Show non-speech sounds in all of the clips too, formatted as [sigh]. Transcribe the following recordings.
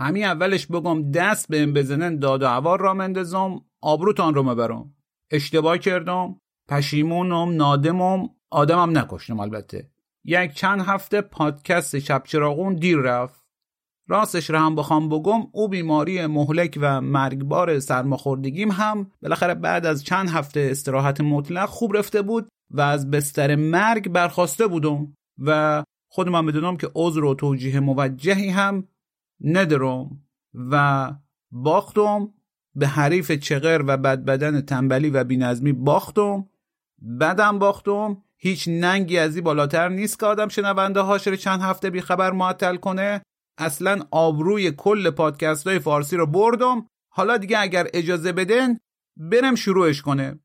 همین اولش بگم دست بهم بزنن داد و عوار را مندازم آبروتان رو مبرم. اشتباه کردم پشیمونم نادمم آدمم نکشتم البته. یک چند هفته پادکست شب چراغون دیر رفت. راستش رو هم بخوام بگم او بیماری مهلک و مرگبار سرماخوردگیم هم بالاخره بعد از چند هفته استراحت مطلق خوب رفته بود و از بستر مرگ برخواسته بودم و خودم هم بدونم که عذر و توجیه موجهی هم ندارم و باختم به حریف چغر و بدبدن تنبلی و بینظمی باختم. بدم باختم. هیچ ننگی از این بالاتر نیست که آدم شنونده هاش رو چند هفته بیخبر معطل کنه. اصلا آبروی کل پادکست های فارسی رو بردم. حالا دیگه اگر اجازه بدن برم شروعش کنه.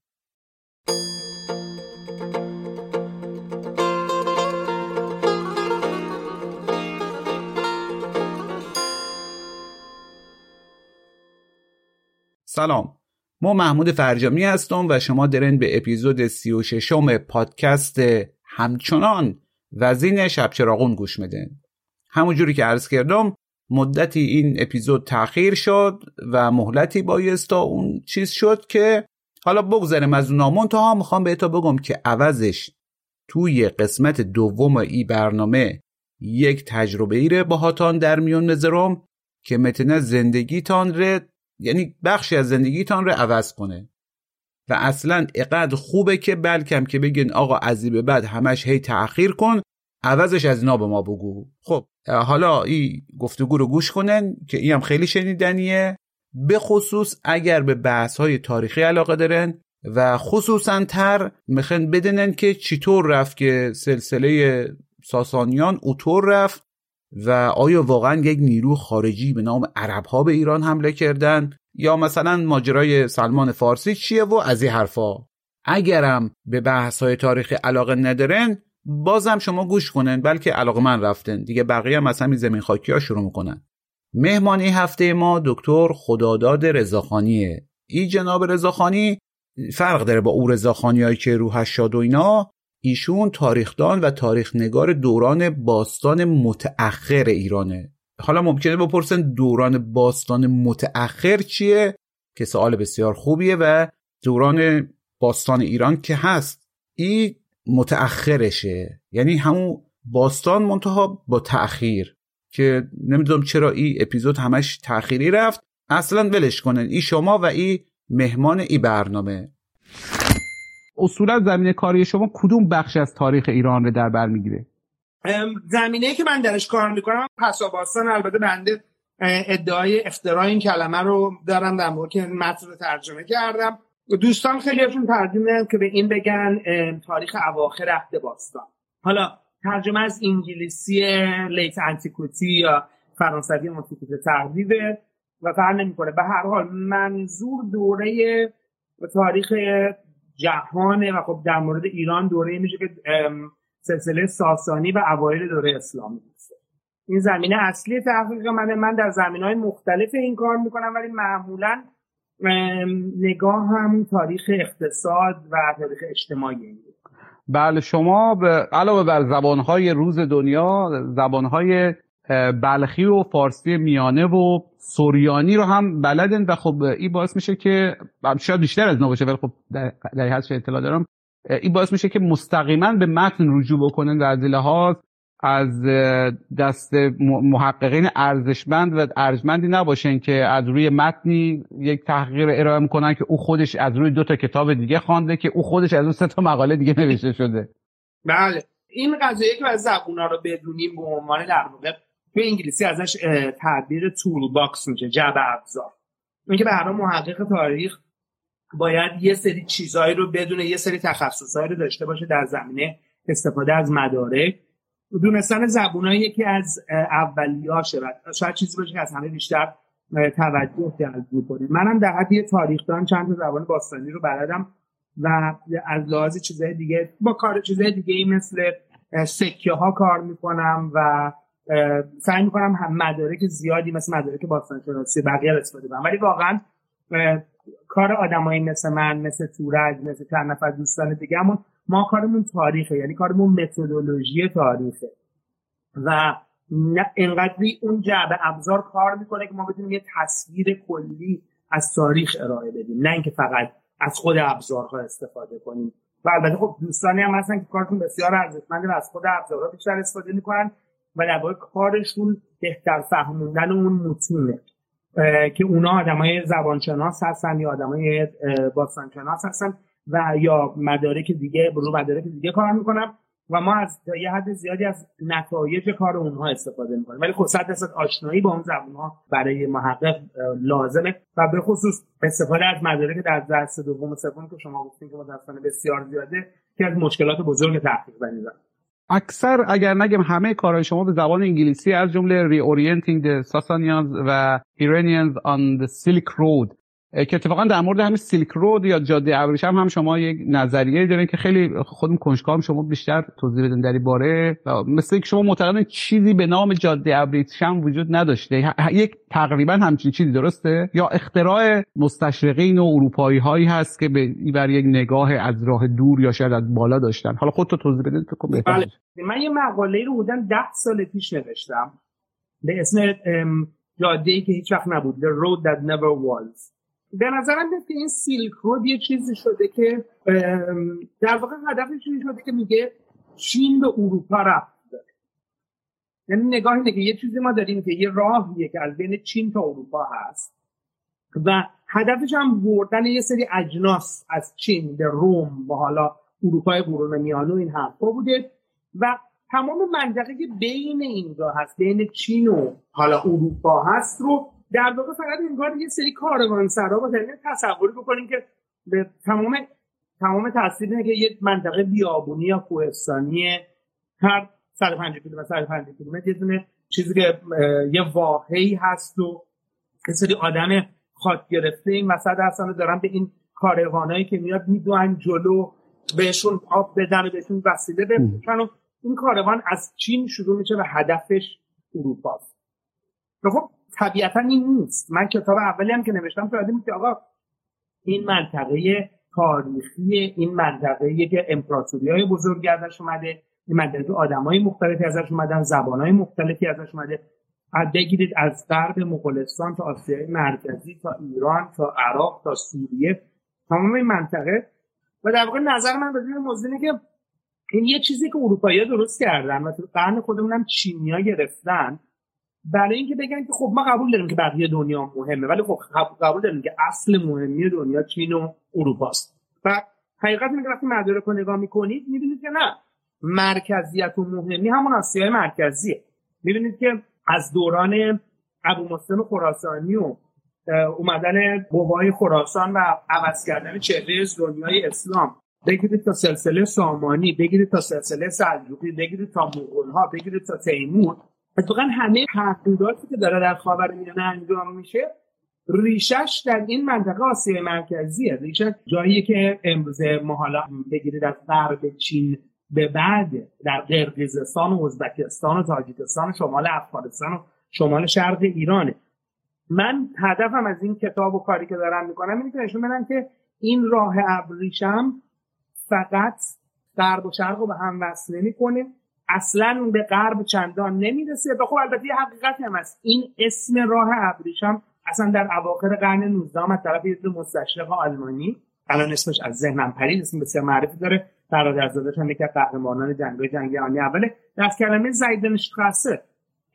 سلام. ما محمود فرجامی هستم و شما دارین به اپیزود 36 م پادکست همچنان وزین شب چراغون گوش میدن همونجوری که عرض کردم مدتی این اپیزود تاخیر شد و مهلتی بایست تا اون چیز شد که حالا بگذاریم از اون تا می‌خوام به بگم که عوضش توی قسمت دوم ای برنامه یک تجربه ای رو باهاتان در میون نذارم که متن زندگیتان رو یعنی بخشی از زندگیتان رو عوض کنه. و اصلا اقدر خوبه که بلکم که بگین آقا از این به بعد همش هی تأخیر کن عوضش از اینا به ما بگو. خب حالا این گفتگو رو گوش کنن که این هم خیلی شنیدنیه. به خصوص اگر به بحث های تاریخی علاقه دارن و خصوصا تر می‌خوان بدونن که چطور رفت که سلسله ساسانیان اوتور رفت و آیا واقعا یک نیرو خارجی به نام عرب ها به ایران حمله کردن؟ یا مثلا ماجرای سلمان فارسی چیه و از این حرفا اگرم به بحث های تاریخی علاقه ندارن بازم شما گوش کنن بلکه علاقه من رفتن. دیگه بقیه هم از همین زمین خاکی ها شروع می‌کنن. مهمانی هفته ما دکتر خداداد رضاخانیه. این جناب رضاخانی فرق داره با او رضاخانی که روحش شاد و اینا؟ ایشون تاریخدان و تاریخ نگار دوران باستان متأخر ایرانه. حالا ممکنه بپرسن دوران باستان متأخر چیه؟ که سوال بسیار خوبیه و دوران باستان ایران که هست این متأخرشه. یعنی همون باستان منتها با تأخیر. که نمی‌دونم چرا این اپیزود همش تأخیری رفت. اصلا ولش کنن. ای شما و ای مهمان ای برنامه. اصولا زمینه کاری شما کدوم بخش از تاریخ ایران رو در بر می‌گیره؟ زمینه که من درش کار می‌کنم پسا باستان البته بنده ادعای افترای این کلمه رو دارم در مورد که متن رو ترجمه کردم. دوستان خیلیشون ترجمه که به این بگن تاریخ اواخر عهد باستان. حالا ترجمه از انگلیسی لیت انتیکوتی یا فرانسوی انتیکوتی تقریبه و فرق نمی‌کنه. به هر حال منظور دوره تاریخ جهانه و خب در مورد ایران دوره میشه که سلسله ساسانی و اوایل دوره اسلامی هست. این زمینه اصلی تحقیق منه من در زمین های مختلف این کار می‌کنم ولی معمولا نگاه هم تاریخ اقتصاد و تاریخ اجتماعی بله شما به علاوه بر زبانهای روز دنیا زبانهای بلخی و فارسی میانه و سوریانی رو هم بلدن و خب این باعث میشه که شاید بیشتر از باشه ولی خب در حد اطلاع دارم این باعث میشه که مستقیما به متن رجوع بکنن و از لحاظ از دست محققین ارزشمند و ارجمندی نباشن که از روی متنی یک تحقیق ارائه می‌کنن که او خودش از روی دو تا کتاب دیگه خوانده که او خودش از اون سه تا مقاله دیگه نوشته شده. بله. این قضیه که از زبونا رو بدونیم به عنوان در واقع به انگلیسی ازش تعبیر toolbox میشه جعبه ابزار. اینکه به هر محقق تاریخ باید یه سری چیزهایی رو بدونه یه سری تخصصهایی رو داشته باشه در زمینه استفاده از مدارک. دونستن زبون یکی از اولیاشه و شاید چیزی باشه که از همه بیشتر توجه جلب می‌کنه منم در حد یه تاریخ دان چند تا زبان باستانی رو بلدم و از لحاظ چیزهای دیگه با کار چیزهای دیگه مثل سکه ها کار می‌کنم و سعی می‌کنم هم مدارک زیادی مثل مدارک باستان شناسی بقیه استفاده کنم. ولی واقعا کار آدمایی مثل من مثل تورج مثل چند نفر دوستان دیگهمون ما کارمون تاریخه یعنی کارمون متدولوژی تاریخه. و انقدری اون جعبه ابزار کار می‌کنه که ما بتونیم یه تصویر کلی از تاریخ ارائه بدیم. نه اینکه فقط از خود ابزارها استفاده کنیم. و البته خب دوستانی هم هستن که کارتون بسیار ارزشمنده و از خود ابزارها بیشتر استفاده می‌کنن. و در واقع کارشون بهتر فهموندن اون متونه که اونا آدمای زبانشناس هستن یا آدمای باستانشناس هستن و یا مدارک دیگه برو مدارک دیگه کار می‌کنم و ما از یه حد زیادی از نتایج کار اونها استفاده می‌کنیم. ولی خب صد درصد آشنایی با اون زبان ها برای محقق لازمه و به خصوص استفاده از مدارک در دست دوم و سوم که شما گفتین که متاسفانه بسیار زیاده که از مشکلات بزرگ تحقیق بنیدن اکثر اگر نگم همه کارهای شما به زبان انگلیسی از جمله ReOrienting Sasanians و Iranians on the Silk Road که اتفاقا در مورد همین Silk Road یا جاده ابریشم هم شما یک نظریه دارین که خیلی خودم کنجکاوم شما بیشتر توضیح بدین در این باره مثل که شما معتقدن چیزی به نام جاده ابریشم وجود نداشته. یک تقریبا همچین چیزی درسته؟ یا اختراع مستشرقین و اروپایی هایی هست که به بر یک نگاه از راه دور یا شاید از بالا داشتن؟ حالا خودتو توضیح بدین تو بله. من یه مقاله رو بودم ده سال پیش نوشتم. به اسم جاده ای که هیچ وقت نبود The Road That Never Was. به نظرم که این سیلک رود یه چیزی شده که در واقع هدفش این شده که میگه چین به اروپا رفت. یعنی نگاه اینه که یه چیزی ما داریم که یه راهیه که از بین چین تا اروپا هست. و هدفش هم بردن یه سری اجناس از چین به روم و حالا اروپای قرون میانه این حرفا بوده. و تمام منطقه که بین اینجا هست بین چین و حالا اروپا هست رو در واقع فقط کار یه سری کاروانسرا با یعنی تصوری بکنیم که به تمام تمام تاثیر اینه که یک منطقه بیابونی یا کوهستانی هر 150 کیلومتر 150 کیلومتر یه دونه چیزی که یه واحی هست و یه سری آدم خاک گرفته این وسط هستن دارن به این کاروانایی که میاد می‌دونن جلو بهشون آب بدن و بهشون وسیله بفروشن و این کاروان از چین شروع میشه و هدفش اروپاست. خب طبیعتا این نیست. من کتاب اولی هم که نوشتم که آقا این منطقه تاریخی این منطقه که امپراتوری های بزرگی ازش اومده این منطقه آدم های مختلفی ازش اومدن زبان های مختلفی ازش اومده. بگیرید از غرب مغولستان تا آسیای مرکزی تا ایران تا عراق تا سوریه تمام این منطقه. و در واقع نظر من به موضوع که این یه چیزی که اروپایی درست کردن و تو قرن خودمون چینیا گرفتن برای اینکه بگن که خب ما قبول داریم که بقیه دنیا مهمه ولی خب قبول داریم که اصل مهمی دنیا چین و اروپاست. و حقیقت اینه که وقتی مدارک رو نگاه می‌کنید می‌بینید که نه. مرکزیت و مهمی همون آسیای مرکزیه. می‌بینید که از دوران ابو مسلم خراسانی و اومدن قوای خراسان و عوض کردن چهره دنیای اسلام. بگیرید تا سلسله سامانی بگیرید تا سلسله سلجوقی بگیرید تا مغول ها بگیرید تا تیمور. اتفاقا همه تحقیقاتی که داره در خاورمیانه انجام میشه ریشش در این منطقه آسیای مرکزیه. ریشش جایی که امروزه ما حالا بگیرید از غرب چین به بعد در قرقیزستان و ازبکستان و تاجیکستان و شمال افغانستان و شمال شرق ایرانه. من هدفم از این کتاب و کاری که دارم می‌کنم اینه که نشون بدم که این راه ابریشم فقط غرب و شرق رو به هم وصل نمی‌کنه اصلا به غرب چندان نمی‌رسه. و خب البته یه حقیقت هم هست. این اسم راه ابریشم اصلا در اواخر قرن 19 از طرف یه مستشرق آلمانی. الان اسمش از ذهنم پرید. اسم بسیار معرفی داره. برادرزادش هم یکی از قهرمانان جنگ جنگ جهانی اوله در کلمه زایدنشتراسه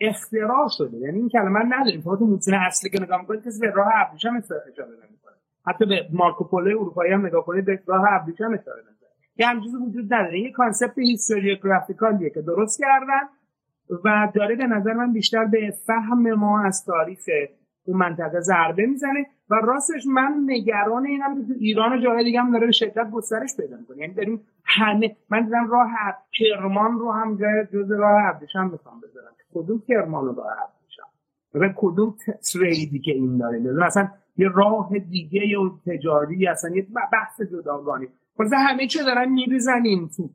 اختراع شده. یعنی این کلمه نداریم. فقط متن اصلی که نگاه می‌کنید کسی به راه ابریشم اشاره نمی‌کنه حتی به مارکوپولو اروپایی هم نگاه کنید به راه ابریشم اشاره یه همچیزی وجود نداره. یه کانسپت هیستوریوگرافیکالیه که درست کردن و داره به نظر من بیشتر به فهم ما از تاریخ اون منطقه ضربه می‌زنه و راستش من نگران اینم که تو ایران و جاهای دیگه هم داره به شدت گسترش پیدا می‌کنه. یعنی داریم همه من دیدم راه کرمان رو هم جای جز راه ابریشم می‌خوام بذارم. کدوم کرمان رو راه ابریشم؟ ببین کدوم تریدی که این داره؟ مثلا یه راه دیگه و تجاری اصلا یه بحث جداگانه. خلاص همه چه دارن میریزن این تو.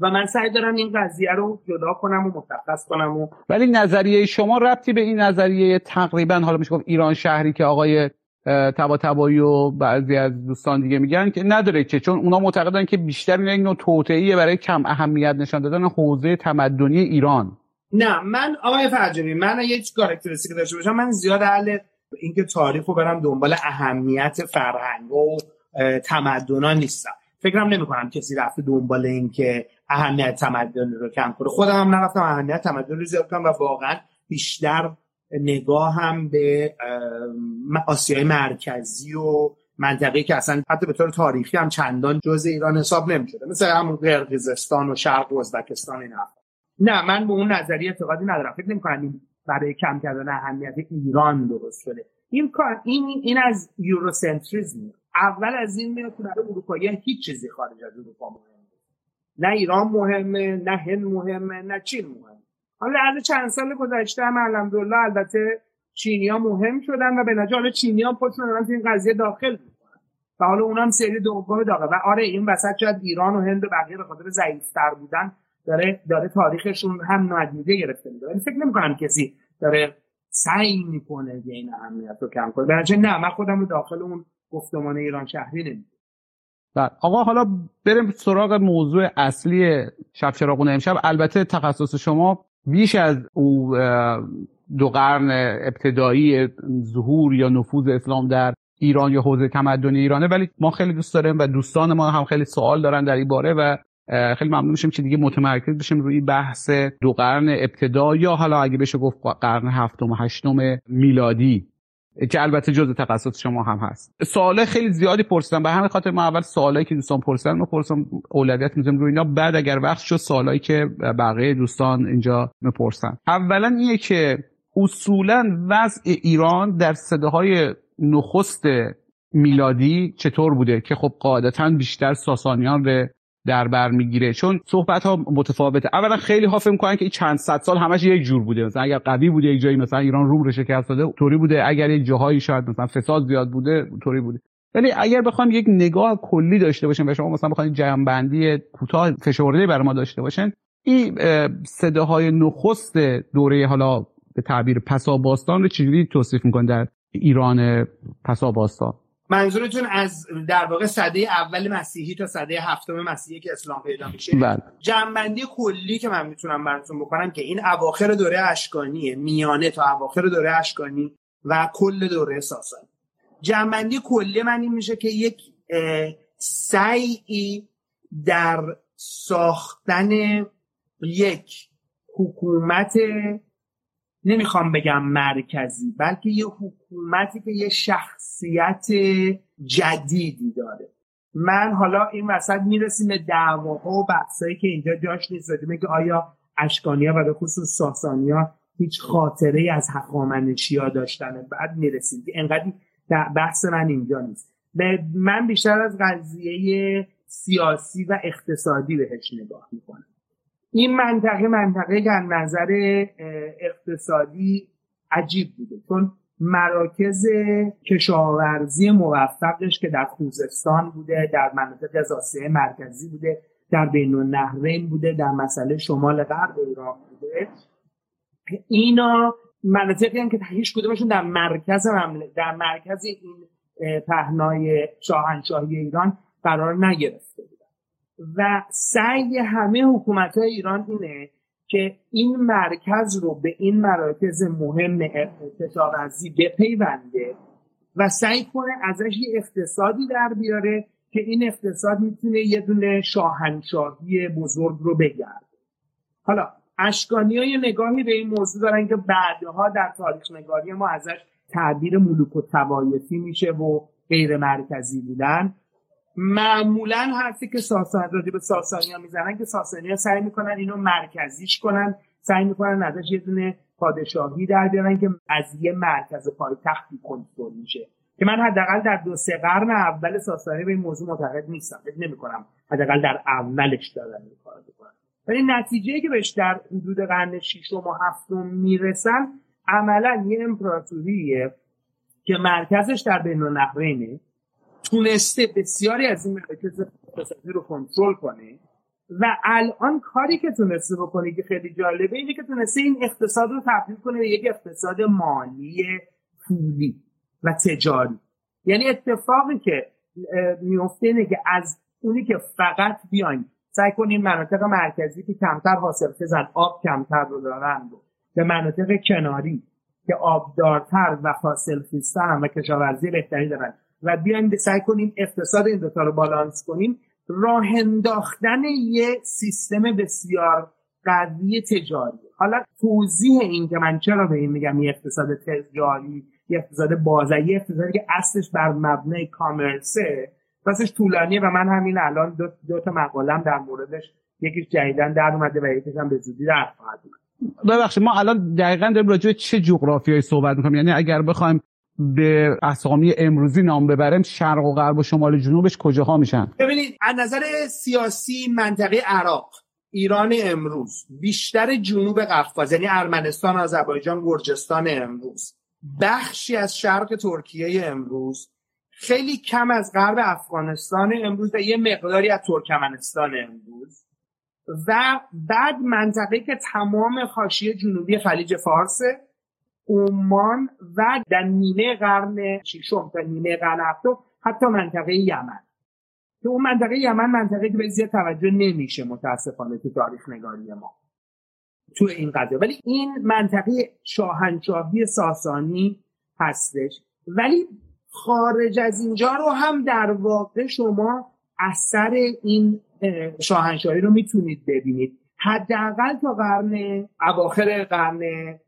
و من سعی دارم این قضیه رو جدا کنم و متخص کنم و ولی نظریه شما ربطی به این نظریه تقریبا حالا میشه گفت ایران شهری که آقای تبا تبایی و بعضی از دوستان دیگه میگن که نداره که چون اونا معتقدن که بیشتر این نوع توطئه برای کم اهمیت نشان دادن حوزه تمدنی ایران. نه من آقای فرجانی من یه کاراکتریستیک داشته باشم من زیاد اهل اینکه تاریخ رو برم دنبال اهمیت فرهنگ و تمدنان نیستم فکرم نمی کنم کسی رفته دنبال این که اهمیت تمدن رو کم کنه. خودم هم نرفتم اهمیت تمدن رو زیاد کنم و واقعا بیشتر نگاه هم به آسیای مرکزی و منطقه که اصلا حتی به طور تاریخی هم چندان جز ایران حساب نمی شده مثل همون قرقیزستان و شرق و ازبکستان این نه من به اون نظریه اعتقادی ندارم. فکر نمی کنم برای کم کردن اهمیت ایران درست شده. این کار این این از یوروسنتریزم اول از این میاد که برای اروپایی هیچ چیزی خارج از اروپا مهم نه ایران مهمه نه هند مهمه نه چین مهمه. حالا از چند سال گذشته هم الحمدلله البته چینیا مهم شدن و به نتیجه حالا چینیا هم خودشون دارن این قضیه داخل می‌کنن. و حالا اونم سری دوم داغه و آره این وسط شاید ایران و هند و بقیه به خاطر ضعیفتر بودن داره داره تاریخشون هم نادیده گرفته میده فکر نمی‌کنم کسی داره سعی می‌کنه که این اهمیت رو کم کنه. نه من خودم رو داخل اون گفتمان ایران شهری نمیده بله. آقا حالا بریم سراغ موضوع اصلی شب چراغون امشب. البته تخصص شما بیش از او دو قرن ابتدایی ظهور یا نفوذ اسلام در ایران یا حوزه تمدنی ایرانه. ولی ما خیلی دوست داریم و دوستان ما هم خیلی سوال دارن در این باره و خیلی ممنون میشیم که دیگه متمرکز بشیم روی بحث دو قرن ابتدا یا حالا اگه بشه گفت قرن هفتم و هشتم میلادی. که البته جزء تخصص شما هم هست. سواله خیلی زیادی پرسیدم. به همین خاطر ما اول سوالایی که دوستان پرسیدن ما پرسم اولویت می‌ذارم روی اینا. بعد اگر وقت شد سوالایی که بقیه دوستان اینجا می‌پرسن. اولا اینه که اصولا وضع ایران در صداهای نخست میلادی چطور بوده؟ که خب قاعدتا بیشتر ساسانیان به در بر می‌گیره. چون صحبت ها متفاوته. اولا خیلی ها فکر می‌کنن که این چند صد سال همش یک جور بوده. مثلا اگر قوی بوده یک جایی مثلا ایران روم رو شکست داده طوری بوده. اگر یک جاهایی شاید مثلا فساد زیاد بوده طوری بوده. ولی اگر بخوام یک نگاه کلی داشته باشیم و شما مثلا بخواید جمع‌بندی کوتاه فشرده برای ما داشته باشین این صداهای نخست دوره حالا به تعبیر پسا باستان رو چجوری توصیف می‌کنن در ایران پسا باستان منظورتون از در واقع صده اول مسیحی تا صده هفتم مسیحی که اسلام پیدا میشه بله. جنبندی کلی که من می‌تونم براتون بکنم که این اواخر دوره اشکانیه میانه تا اواخر دوره اشکانی و کل دوره ساسانی جنبندی کلی من این میشه که یک سعی در ساختن یک حکومت نمی‌خوام بگم مرکزی بلکه یه حکومتی که یه شخصیت جدیدی داره. من حالا این وسط می‌رسیم به دعواها و بحثایی که اینجا جاش نیست. که آیا اشکانیا و به خصوص ساسانیا هیچ خاطره از هخامنشی ها داشتن؟ بعد می‌رسیم که انقدر بحث من اینجا نیست. من بیشتر از قضیه سیاسی و اقتصادی بهش نگاه می‌کنم. این منطقه منطقه در نظر اقتصادی عجیب بوده. چون مراکز کشاورزی موفقش که در خوزستان بوده در مناطق از مرکزی بوده در بین النهرین بوده در مسئله شمال غرب عراق بوده. اینا مناطقی هم که هیچ کدومشون در مرکز در مرکز این پهنای شاهنشاهی ایران قرار نگرفته. بودن و سعی همه حکومت های ایران اینه که این مرکز رو به این مراکز مهم کشاورزی بپیونده و سعی کنه ازش یه اقتصادی در بیاره که این اقتصاد می‌تونه یه دونه شاهنشاهی بزرگ رو بگرد حالا اشکانی های نگاهی به این موضوع دارن که بعدها در تاریخ نگاری ما ازش تعبیر ملوک و توایفی میشه و غیر مرکزی بودن. معمولا حرفی که ساسانی راجع به ساسانی ها می‌زنن که ساسانی ها سعی می‌کنن اینو مرکزیش کنن سعی می‌کنن ازش یه دونه پادشاهی در بیارن که از یه مرکز پایتختی کنترل میشه. که من حداقل در دو سه قرن اول ساسانی به این موضوع معتقد نیستم. فکر نمی‌کنم حداقل در اولش دارن این کار بکنن ولی نتیجه که بهش در حدود قرن ششم و هفتم می‌رسن عملا یه امپراتوریه که مرکزش در بین النهرینه. تونسته بسیاری از این مراکز اقتصادی رو کنترل کنه و الان کاری که تونسته بکنه که خیلی جالبه اینه که تونسته این اقتصاد رو تبدیل کنه به یک اقتصاد مالی پولی و تجاری. یعنی اتفاقی که میفته اینه که از اونی که فقط بیاین سعی کنین مناطق مرکزی که کمتر حاصل خزن آب کمتر رو دارن به مناطق کناری که آبدارتر و حاصل و کشاورزی بهتری دارن. و بیایم سعی کنیم اقتصاد این دوتا رو بالانس کنیم. راه انداختن یه سیستم بسیار قوی تجاری. حالا توضیح این که من چرا به این میگم یه اقتصاد تجاری یه اقتصاد بازاری یه اقتصادی که اصلش بر مبنای کامرسه راستش طولانیه و من همین الان دو, دو تا مقالم در موردش یکیش جدیدن در اومده و یکیش هم به زودی در خواهد ببخشید ما الان دقیقا داریم راجع چه جغرافیایی صحبت می‌کنیم؟ یعنی اگر بخوایم به اسامی امروزی نام ببریم شرق و غرب و شمال و جنوبش کجاها میشن؟ ببینید از نظر سیاسی منطقه عراق ایران امروز بیشتر جنوب قفقاز یعنی ارمنستان آذربایجان گرجستان امروز. بخشی از شرق ترکیه امروز خیلی کم از غرب افغانستان امروز و یه مقداری از ترکمنستان امروز. و بعد منطقه که تمام خاشیه جنوبی خلیج فارس عمان و در نیمه قرن ششم تا نیمه قرن هفتم حتی منطقه یمن. که اون منطقه یمن منطقه که به زیاد توجه نمیشه متاسفانه تو تاریخ نگاری ما. تو این قضیه. ولی این منطقه شاهنشاهی ساسانی هستش. ولی خارج از اینجا رو هم در واقع شما اثر این شاهنشاهی رو می‌تونید ببینید. حداقل تا قرن اواخر قرن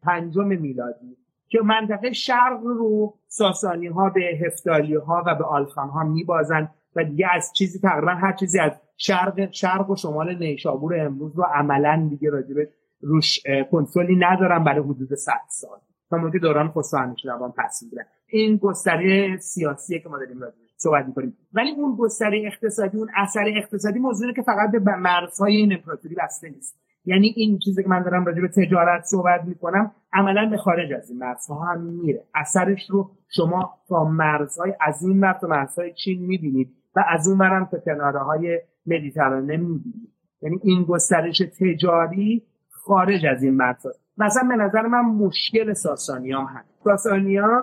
پنجم میلادی که منطقه شرق رو ساسانی ها به هفتالی ها و به آلخان ها میبازن و دیگه از چیزی تقریبا هر چیزی از شرق شرق و شمال نیشابور امروز رو عملا دیگه راجبه روش کنترلی ندارن برای حدود 100 سال. تا که دوران خسروانشاهان پس بودن این گستره سیاسیه که ما داریم صحبت می‌کنیم. ولی اون گستره اقتصادی اون اثر اقتصادی موضوعی که فقط به مرزهای این امپراتوری بسته نیست. یعنی این چیزی که من دارم راجع به تجارت صحبت می‌کنم عملا به خارج از این مرزها هم میره. اثرش رو شما تا مرزهای از این مرز مرزهای چین می‌بینید و از اون مرم تا کناره های مدیترانه می‌بینید. یعنی این گسترش تجاری خارج از این مرزها. مثلا به نظر من مشکل ساسانیان هست. ساسانیان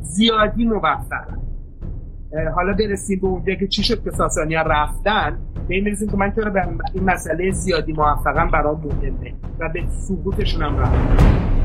زیادی موفقن حالا برسیم به اونجا که چی شد که ساسانیا رفتن به این می‌رسیم که من چرا به این مسئله زیادی موفقم برام مهمه و به سقوطشون هم رفتم.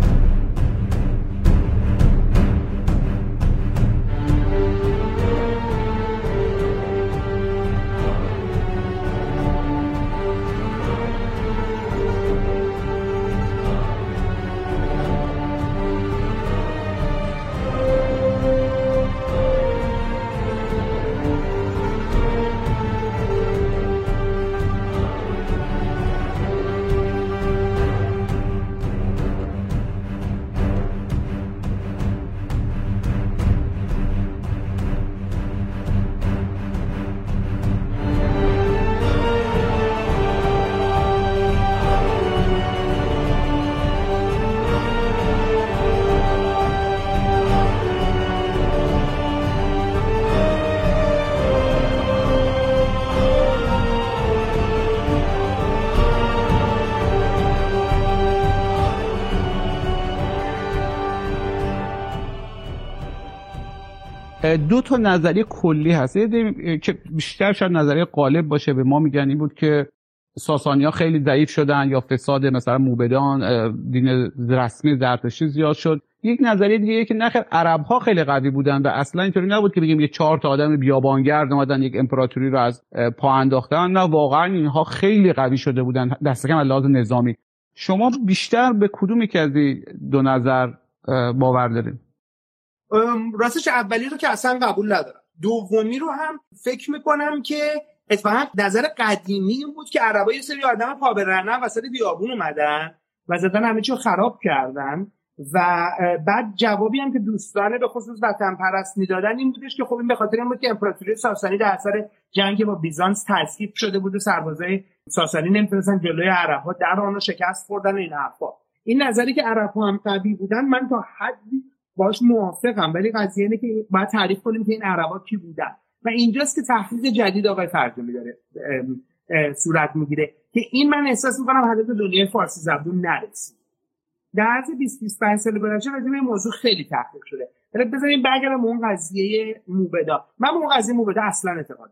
دو تا نظریه کلی هست. که بیشتر شاید نظریه غالب باشه به ما میگن. این بود که ساسانی ها خیلی ضعیف شدن یا فساد مثلا موبدان دین رسمی زرتشتی زیاد شد. یک نظریه دیگه که نخیر عرب ها خیلی قوی بودن و اصلا اینطوری نبود که بگیم یه چهار تا آدم بیابانگرد اومدن یک امپراتوری رو از پا انداختن. نه واقعا اینها خیلی قوی شده بودن. دست کم لحاظ نظامی. شما بیشتر به کدومی که از دو نظر باور دارید راستش اولی رو که اصلا قبول ندارم. دومی رو هم فکر می‌کنم که اتفاقا نظر قدیمی این بود که عربا یه سری آدم پابرنن وسط بیابون اومدن و زدن همه چیو خراب کردن و بعد جوابی هم که دوستانه به خصوص وطن پرست می‌دادن این بودش که خب این به خاطر این بود که امپراتوری ساسانی در اثر جنگ با بیزانس تضعیف شده بود و سربازای ساسانی نمی‌تونستن جلوی عرب ها در آن شکست خوردن این حرفا. این نظری که عرب ها هم قوی بودن من تا حدی باش موافقم ولی قضیه اینه که باید تعریف کنیم که این عربا کی بودن. و اینجاست که تحقیق جدید آقای فرجامی داره صورت می‌گیره که این من احساس می‌کنم حضرت دنیای فارسی زبون نرسید. در عرض 20 25 سال گذشته راجع به موضوع خیلی تحقیق شده. ولی بذاریم برگردم اون قضیه موبدا. من اون قضیه موبدا اصلا اعتقاد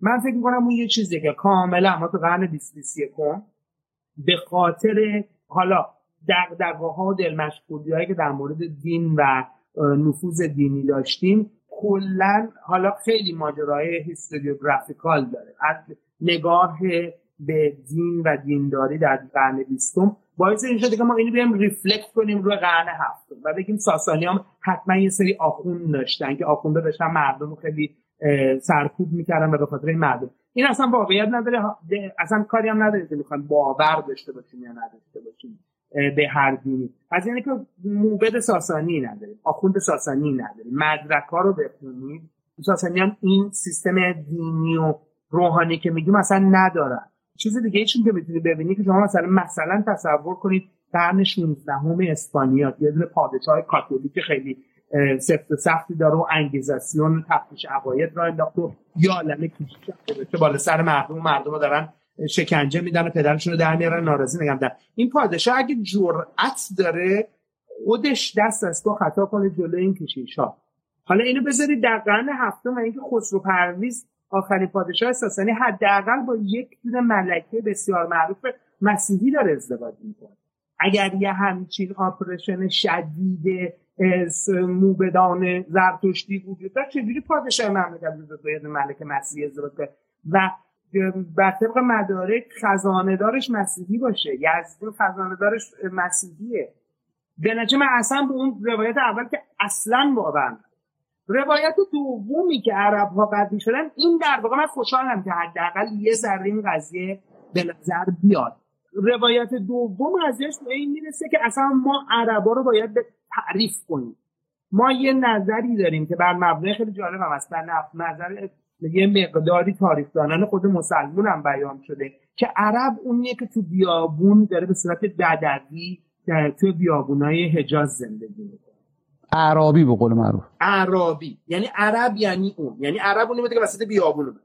من فکر می‌کنم اون یه چیزیه که کاملا ما تو قرن 20 کن به خاطر حالا دغدغه ها و دلمشغولی هایی که در مورد دین و نفوذ دینی داشتیم کلا حالا خیلی ماجرای هیستوریوگرافیکال داره. از نگاه به دین و دینداری در قرن بیستم باعث این شده که ما اینو بیایم ریفلکت کنیم روی قرن هفتم و بگیم ساسانی هم حتما یه سری آخوند داشتن که آخونده داشتن مردم خیلی سرکوب می‌کردن و به خاطر این مردم. این اصلا واقعیت نداره اصلا کاری هم نداره که می‌خوان باور داشته باشیم یا نداشته باشیم. به هر دینی از اینه که موبد ساسانی نداریم آخوند ساسانی نداریم. مدرک ها رو بخونید. ساسانی این سیستم دینی و روحانی که میگیم اصلا ندارن. چیز دیگه چون که می‌تونید ببینید که شما مثلا مثلا تصور کنید قرن 16 اسپانیا. یه دونه پادشاه کاتولیک خیلی سفت و سختی داره و انگیزاسیون تفتیش عقاید را انداخت و یا عالمه که بالا سر مردم و مردم دارن شکنجه میدن و پدرشون رو در میارن ناراضی نگم در این پادشاه اگه جرأت داره خودش دست از تو خطا کنه جلوی این کشیش ها حالا اینو بذارید در قرن هفتم و اینکه خسرو پرویز آخرین پادشاه ساسانی حداقل با یک دونه ملکه بسیار معروف مسیحی داره ازدواج می‌کنه. اگر یه همچین آپریشن شدید موبدان زرتشتی وجود داشت چجوری پادشاه مملکت وجود باید ملکه مسیحی ازدواج و بر طبق مدارک خزانه دارش مسیحی باشه یزدی خزانه دارش مسیحیه. به من اصلا به اون روایت اول که اصلا باور روایت دومی که عرب ها قدی شدن این در واقع من خوشحالم که حداقل یه ذره این قضیه به نظر بیاد. روایت دوم قضیهش به این می‌رسه که اصلا ما عربا رو باید به تعریف کنیم. ما یه نظری داریم که بر مبنای خیلی جالب هم است بر نظر یه مقداری تاریخ دانان خود مسلمون هم بیان شده که عرب اونیه که تو بیابون داره به صورت بدوی تو بیابونای حجاز زندگی می‌کنه. عربی به قول معروف. عربی. یعنی عرب یعنی اون. یعنی عرب اونی که وسط بیابون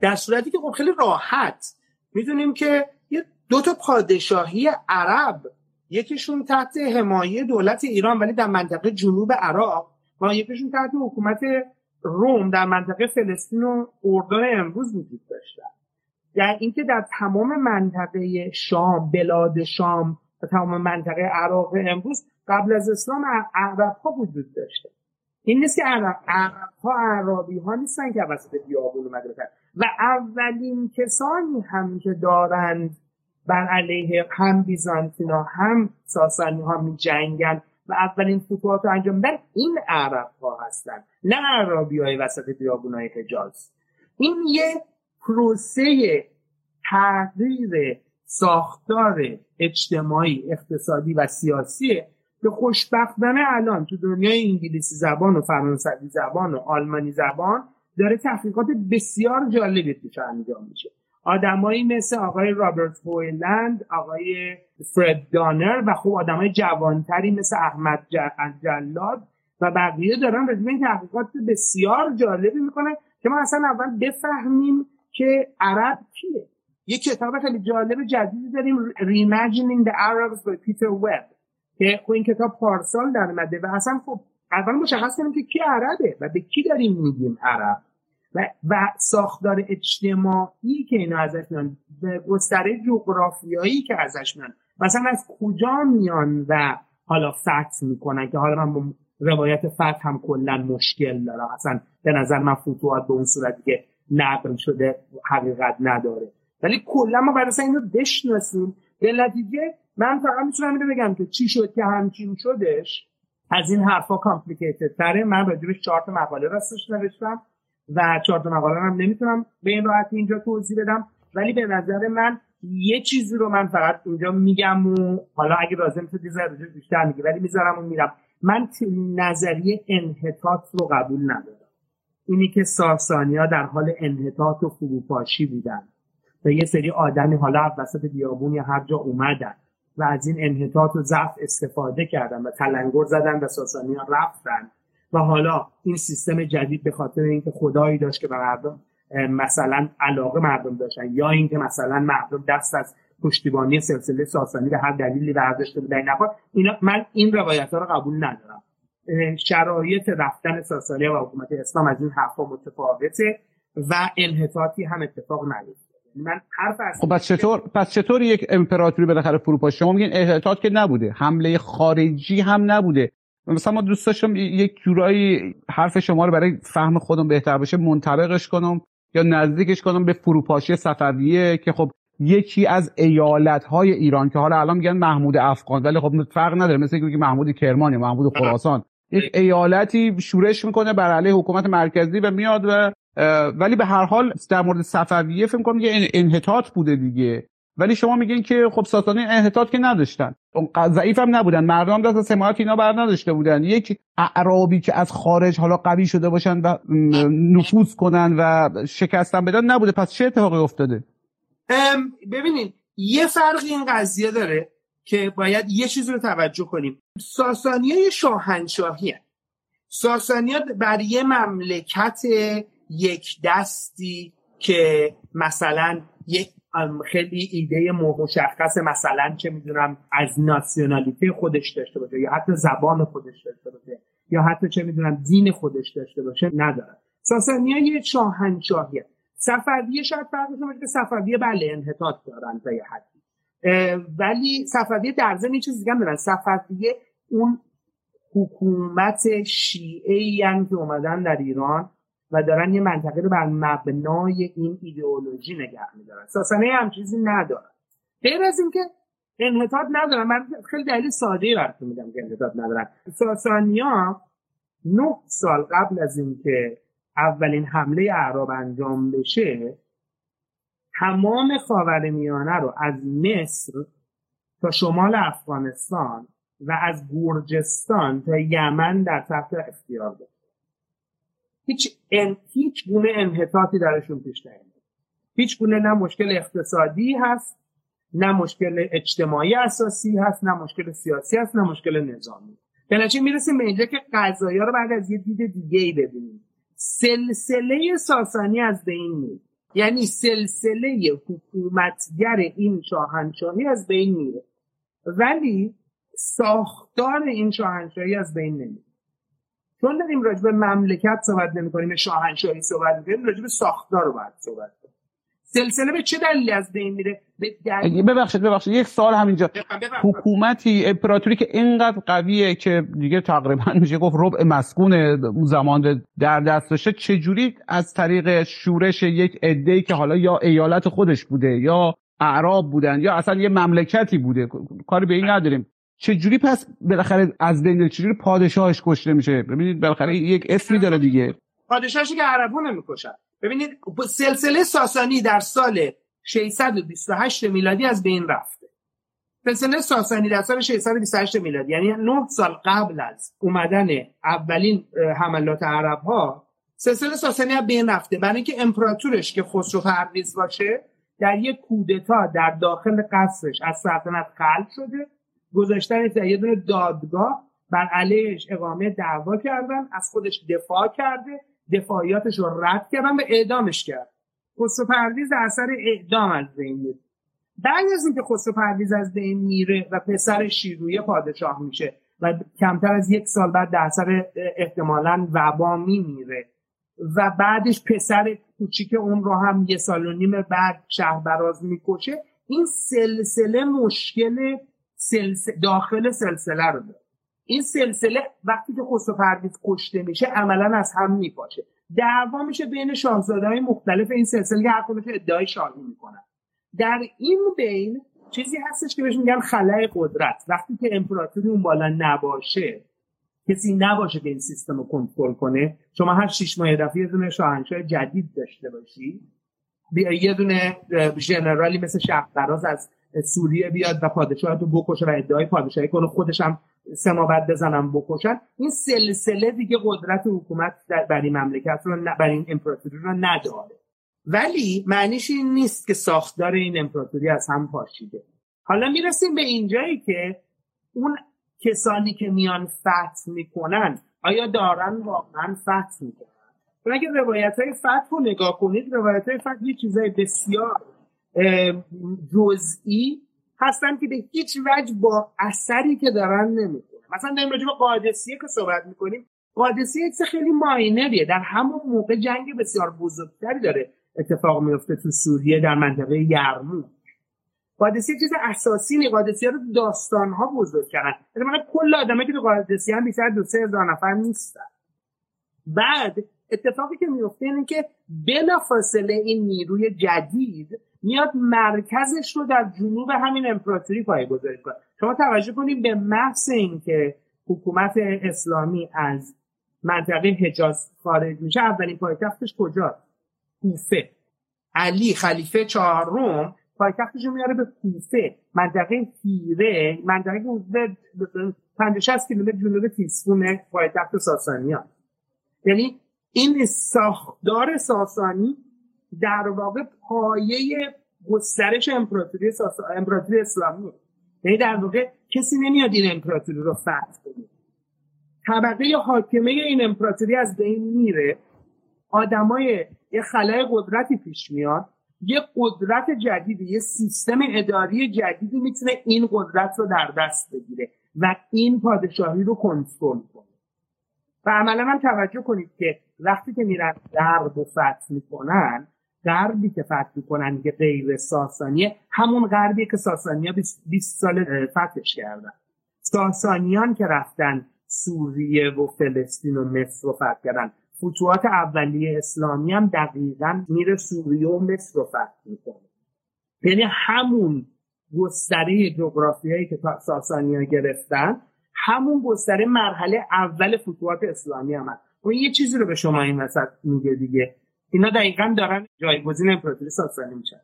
در صورتی که خب خیلی راحت. می‌دونیم که یه دو تا پادشاهی عرب یکیشون تحت حمایه دولت ایران ولی در منطقه جنوب عراق و یکیشون تحت حکومت روم در منطقه فلسطین و اردن امروز وجود داشتن در اینکه در تمام منطقه شام بلاد شام و تمام منطقه عراق امروز قبل از اسلام عرب ها وجود داشته. این نیست که عرب, عرب ها عربی ها نیستن که وسط بیابون اومده و اولین کسانی هم که دارند بر علیه هم بیزانتینا هم ساسانی ها می جنگن و اولین فتوحات رو انجام در این عرب ها هستن نه عربی های وسط بیابون های حجاز. این یه پروسه تغییر ساختار اجتماعی اقتصادی و سیاسیه که خوشبختانه الان تو دنیای انگلیسی زبان و فرانسوی زبان و آلمانی زبان داره تحقیقات بسیار جالبی توش انجام میشه. آدمایی مثل آقای رابرت هویلند آقای فرد دانر و خوب آدمای جوانتری مثل احمد جلاد و بقیه دارن راجع این تحقیقات بسیار جالبی می‌کنن که ما اصلا اول بفهمیم که عرب کیه. یه کتاب خیلی جالب جدیدی داریم Reimagining the Arabs by پیتر وب که خب این کتاب پارسال در مده و اصلا خب اول مشخص کنیم که کی عربه و به کی داریم میگیم عرب. و, و ساختار اجتماعی که اینا ازش میان به گستره جغرافیایی که ازش میان. مثلا از کجا میان و حالا فتح می‌کنن؟ که حالا من با روایت فتح هم کلا مشکل دارم. اصلا به نظر من فتوحات به اون صورتی که نقل شده حقیقت نداره. ولی کلا ما برای اینو بشناسیم. به نتیجه من فقط می‌تونم اینو بگم که چی شد که همچین شدش. از این حرفا کامپلیکیتد تره. من راجبش چهار تا مقاله راستش نوشتم. و چهار مقاله هم نمی‌تونم به این راحتی اینجا توضیح بدم. ولی به نظر من یه چیزی رو من فقط اینجا میگم و حالا اگه لازم شد یه بیشتر میگه ولی می‌ذارم و میرم. من نظریه انحطاط رو قبول ندارم. اینی که ساسانیا در حال انحطاط و فروپاشی بودن. و یه سری آدمی حالا وسط بیابون یا هر جا اومدن و از این انحطاط و ضعف استفاده کردن و تلنگر زدن و ساسانیا رفتن. و حالا این سیستم جدید به خاطر اینکه خدایی داشت که به مردم مثلا علاقه مردم داشتن یا اینکه مثلا مردم دست از پشتیبانی سلسله ساسانی به هر دلیلی برداشته بودن اینا من این روایت ها رو قبول ندارم. شرایط رفتن ساسانی و حکومت اسلام از این حرفا متفاوته و انحطاطی هم اتفاق نیفته. من حرف خب پس چطور پس چطور یک امپراتوری بالاخره فروپاشی شما میگین انحطاط که نبوده حمله خارجی هم نبوده. مثلا ما دوست داشتم یک جورایی حرف شما رو برای فهم خودم بهتر باشه منطبقش کنم یا نزدیکش کنم به فروپاشی صفویه که خب یکی از ایالت های ایران که حالا الان میگن محمود افغان ولی خب فرق نداره مثل که محمود کرمان یا محمود خراسان. یک ایالتی شورش می‌کنه بر علیه حکومت مرکزی و میاد و ولی به هر حال در مورد صفویه فکر کنم یه انحطاط بوده دیگه. ولی شما میگین که خب ساسانی انحطاط که نداشتن. ضعیف هم نبودن. مردم دست از حمایت اینا بر نداشته بودن. یک اعرابی که از خارج حالا قوی شده باشن و نفوذ کنن و شکستن بدن نبوده. پس چه اتفاقی افتاده؟ ببینید یه فرق این قضیه داره که باید یه چیزی رو توجه کنیم. ساسانی های شاهنشاهی هست. ساسانی ها بر یه مملکت یک دستی که مثلا یک خیلی ایده مشخص مثلا چه می‌دونم از ناسیونالیته خودش داشته باشه یا حتی زبان خودش داشته باشه یا حتی چه می‌دونم دین خودش داشته باشه نداره. ساسانی یه شاهنشاهی صفویه شاید فرقش باشه که صفویه بله انحطاط دارن تا یه حدی. ولی صفویه در ضمن یه چیز دیگه دارن. صفویه اون حکومت شیعه ای که اومدن در ایران و دارن یه منطقه رو بر مبنای این ایدئولوژی نگه میدارن. ساسانه هم چیزی ندارن. غیر از اینکه انحطاط ندارن. من خیلی دلیل ساده براتون میدم که انحطاط ندارن. ساسانیا نه سال قبل از اینکه اولین حمله اعراب انجام بشه تمام خاور میانه رو از مصر تا شمال افغانستان و از گرجستان تا یمن در تحت اختیار داشت هیچ ان... هیچ گونه انحطاطی درشون پیش نیامد هیچ گونه نه مشکل اقتصادی هست نه مشکل اجتماعی اساسی هست نه مشکل سیاسی هست نه مشکل نظامی. به می‌رسیم به اینجا که قضایی رو بعد از یه دید دیگه ای ببینیم. سلسله ساسانی از بین میره. یعنی سلسله حکومتگر این شاهنشاهی از بین میره. ولی ساختار این شاهنشاهی از بین نمیره. چون داریم راجع به مملکت صحبت نمی کنیم شاهنشاهی صحبت می‌کنیم راجع به ساختار رو باید صحبت کنیم. سلسله به چه دلیلی از بین میره؟ ببخشید ببخشید. یک سال همینجا. حکومتی امپراتوری که اینقدر قویه که دیگه تقریبا میشه گفت ربع مسکون زمان در دست داشته. چجوری از طریق شورش یک عده‌ای که حالا یا ایالت خودش بوده یا اعراب بودن یا اصلا یه مملکتی بوده؟ کاری به این نداریم. چجوری پس بالاخره از بین چجوری پادشاهش کشته میشه؟ ببینید بالاخره یک اسمی داره دیگه. پادشاهش که عربو نمی‌کشن. ببینید سلسله ساسانی در سال 628 میلادی از بین رفته. سلسله ساسانی در سال 628 میلادی یعنی 9 سال قبل از اومدن اولین حملات عرب ها سلسله ساسانی از بین رفته. برای اینکه امپراتورش که خسرو پرویز باشه در یک کودتا در داخل قصرش از سلطنت خلق شده. گذاشتن یه دونه دادگاه بر علیهش اقامه دعوا کردن از خودش دفاع کرده دفاعیاتش رو رد کردن و اعدامش کرد خسرو پرویز اثر اعدام از بین میره. بعد از اینکه خسرو پرویز از بین میره و پسر شیرویه پادشاه میشه و کمتر از یک سال بعد در اثر احتمالا وبا میمیره و بعدش پسر کوچیک اون رو هم یه سال و نیم بعد شهربراز می‌کشه این سلسله مشکل سلسله داخل سلسله رو داره. این سلسله وقتی که خسرو پرویز کشته میشه عملا از هم میپاشه. دعوا میشه بین شاهزاده های مختلف این سلسله که هر ادعای شاهی می‌کنن. در این بین چیزی هستش که بهش میگن خلای قدرت. وقتی که امپراتوری اون بالا نباشه کسی نباشه که این سیستم رو کنترل کنه شما هر شیش ماه دفعه یه دونه شاهنشاه جدید داشته باشی. یه دونه ژنرالی مثل شهربراز از سوریه بیاد و پادشاه رو بکشه و ادعای پادشاهی کنه خودش هم بعد بزنم بکشن. این سلسله دیگه قدرت حکومت بر این مملکت رو بر این امپراتوری رو نداره. ولی معنیش این نیست که ساختار این امپراتوری از هم پاشیده. حالا می‌رسیم به اینجایی که اون کسانی که میان فتح می‌کنن آیا دارن واقعا فتح می‌کنن؟ و اگر روایت های فتح رو نگاه کنید روایت فتح یه چیزای بسیار جزئی هستن که به هیچ وجه با اثری که دارن نمی‌کنن مثلا در راجع به قادسیه که صحبت می‌کنیم. قادسیه چیز خیلی ماینریه. در همون موقع جنگ بسیار بزرگتری داره اتفاق میفته تو سوریه در منطقه یرموک. قادسیه چیز اساسی نی قادسیه رو داستان ها بزرگ کردن. مثلا کل آدمایی که تو قادسیه هم بیشتر دو سه هزار نفر نیستن. بعد اتفاقی که میفته اینه که بلا فاصله این نیروی جدید میاد مرکزش رو در جنوب همین امپراتوری پایگذاری کنه. شما توجه کنید به محض اینکه حکومت اسلامی از منطقه حجاز خارج میشه اولین پایتختش کجاست؟ کوفه. علی خلیفه چهارم پایتختش رو میاره به کوفه. منطقه هیره منطقه که 50 60 کیلومتر جنوب تیسفون پایتخت ساسانیان یعنی این ساختار ساسانی در واقع پایه گسترش امپراتوری امپراتوری اسلامی یعنی در واقع کسی نمیاد این امپراتوری رو فتح کنه. طبقه حاکمه این امپراتوری از بین میره. آدمای یه خلای قدرتی پیش میاد. یه قدرت جدیدی یه سیستم اداری جدیدی می‌تونه این قدرت رو در دست بگیره و این پادشاهی رو کنترل کنه. و عملا هم توجه کنید که وقتی که میرن غرب و فتح می‌کنن غربی که فتح می‌کنن که غیر ساسانیه همون غربی که ساسانیا 20 سال فتحش کردن. ساسانیان که رفتن سوریه و فلسطین و مصر رو فتح کردن. فتوحات اولیه اسلامی هم دقیقا میره سوریه و مصر رو فتح می‌کنه. یعنی همون گستره جغرافیایی که ساسانیا گرفتن همون گستره مرحله اول فتوحات اسلامی هم هست. اون یه چیزی رو به شما این وسط میگه دیگه. اینا دقیقا دارن جایگزین امپراتوری ساسانی میشن.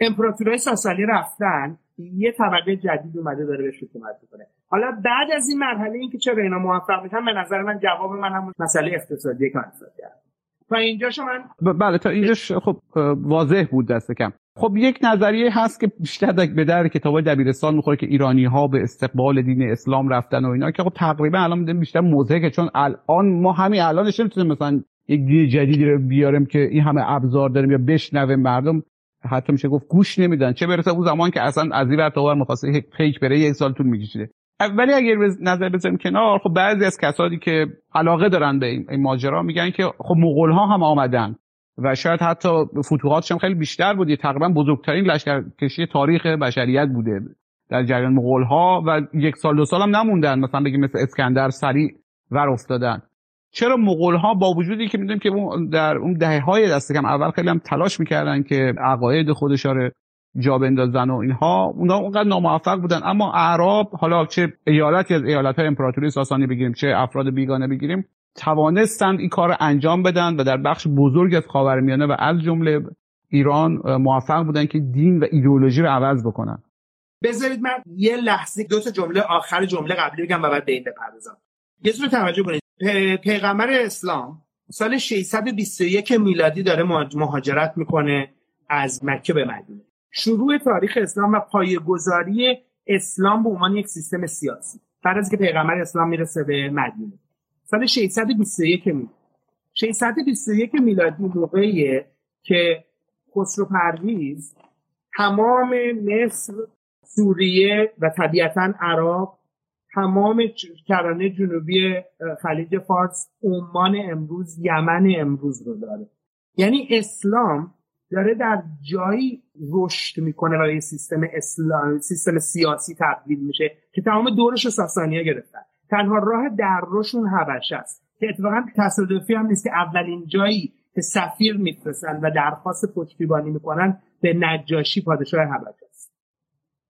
امپراتوری ساسانی رفتن یه طبقه جدید اومده داره بهش حکومت می‌کنه. حالا بعد از این مرحله اینکه چرا اینا موفق میشن به نظر من جواب من همون مسئله اقتصادی که من کرد تا اینجاش من بله تا اینجاش خب واضح بود دست کم. خب یک نظریه هست که بیشتر به در کتاب دبیرستان می‌خوره که ایرانی ها به استقبال دین اسلام رفتن و اینا که خب تقریبا الان بیشتر موضحه چون الان ما همین الانش نمی‌تونیم مثلا یک دین جدیدی رو بیاریم که این همه ابزار داریم یا بشنوه مردم حتی میشه گفت گوش نمیدن. چه برسه اون زمان که اصلا از این ور مخواسته پیک بره یک سال طول میکشیده ولی اگر نظر بزنیم کنار خب بعضی از کسانی که علاقه دارن به این ماجرا میگن که خب مغول ها هم آمدن و شاید حتی فتوحاتش هم خیلی بیشتر بودی. تقریبا بزرگترین لشکرکشی تاریخ بشریت بوده در جریان مغول ها و یک سال دو سال هم نموندن. مثلا بگیم مثل اسکندر سریع ور افتادن. چرا مغول ها با وجودی که می‌دونیم که در اون دهه های دست کم اول خیلی هم تلاش می‌کردن که عقاید خودش رو جا بندازن و اینها اونا اونقدر ناموفق بودن. اما اعراب حالا چه ایالتی از ایالت های امپراتوری ساسانی بگیریم چه افراد بیگانه بگیریم توانستند این کار انجام بدن و در بخش بزرگ از خاورمیانه و از جمله ایران موفق بودن که دین و ایدئولوژی رو عوض بکنن. بذارید من یه لحظه دو تا جمله آخر جمله قبلی بگم و بعد به این بپردازم. یه توجه کنید. پیغمبر اسلام سال 621 میلادی داره مهاجرت می‌کنه از مکه به مدینه. شروع تاریخ اسلام و پایه‌گذاری اسلام به عنوان یک سیستم سیاسی بعد از که پیغمبر اسلام می‌رسه به مدینه. سال 621 میلادی. 621 میلادی موقعیه که خسرو پرویز تمام مصر سوریه و طبیعتا عراق تمام کرانه جنوبی خلیج فارس عمان امروز یمن امروز رو داره. یعنی اسلام داره در جایی رشد می‌کنه و سیستم اسلام سیستم سیاسی تبدیل میشه که تمام دورش ساسانیا گرفتن تنها راه درروشون حبشه است. که اتفاقا تصادفی هم نیست که اولین جایی که سفیر میفرستن و درخواست پشتیبانی می‌کنن به نجاشی پادشاه حبشه است.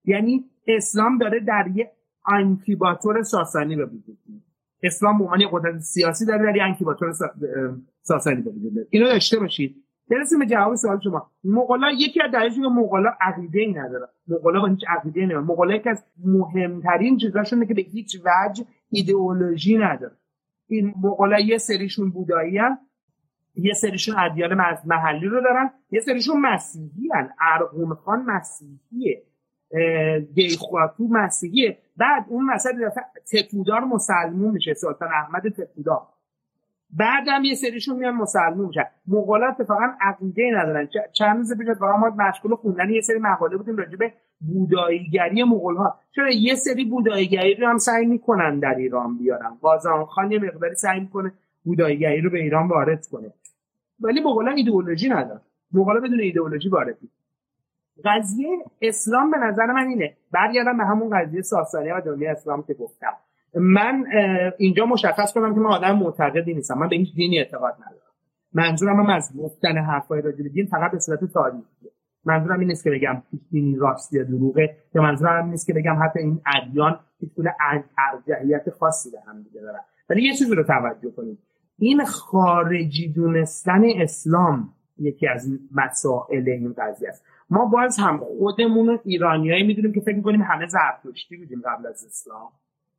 یعنی اسلام داره در یه انکیباتور ساسانی به وجود اسلام به عنوان قدرت سیاسی داره یه انکیباتور ساسانی به وجود اینو داشته باشید. برسیم به جواب سوال شما. مغولا یکی از دلایلی که مغولا عقیده ای نداره. مغولا با هیچ عقیده ای نداره. مغولا یکی از مهمترین چیزاشونه که به هیچ وجه ایدئولوژی نداره. این مغولا یه سریشون بودایی هن. یه سریشون ادیان محلی رو دارن. یه سریشون مسیحی هن. ارغون خان مسیحیه. دیخواتو مسیحیه. بعد اون مثلا تکودار مسلمون میشه سلطان احمد تکودار هم یه سریشون میان مسلمون میشن. مغولات فقط عقیده ندارن. چند روز پیش واقعا ما مشغول خوندن یه سری مقاله بودیم راجع به بوداییگری مغول ها چرا یه سری بوداییگری رو هم سعی می‌کنن در ایران بیارن؟ قازان خان یه مقداری سعی می‌کنه بوداییگری رو به ایران وارد کنه. ولی مغولا ایدئولوژی ندارن. مغولا بدون ایدئولوژی وارد قضیه اسلام به نظر من اینه. برگردم به همون قضیه ساسانی و دنیا اسلام که گفتم. من اینجا مشخص کنم که من آدم معتقدی نیستم. من به هیچ دینی اعتقاد ندارم. منظورم هم از گفتن حرفای راجع به دین فقط به صورت تاریخیه منظورم این نیست که بگم دینی راست یا دروغه یا منظورم این نیست که بگم حتی این ادیان هیچ ارجحیت خاصی به هم دیگه دارن. ولی یه چیزی رو توجه کنید. این خارجی دونستن اسلام یکی از مسائل این قضیه است. ما باز هم خودمون ایرانیایی می‌دونیم که فکر می‌کنیم همه زرتشتی بودیم قبل از اسلام.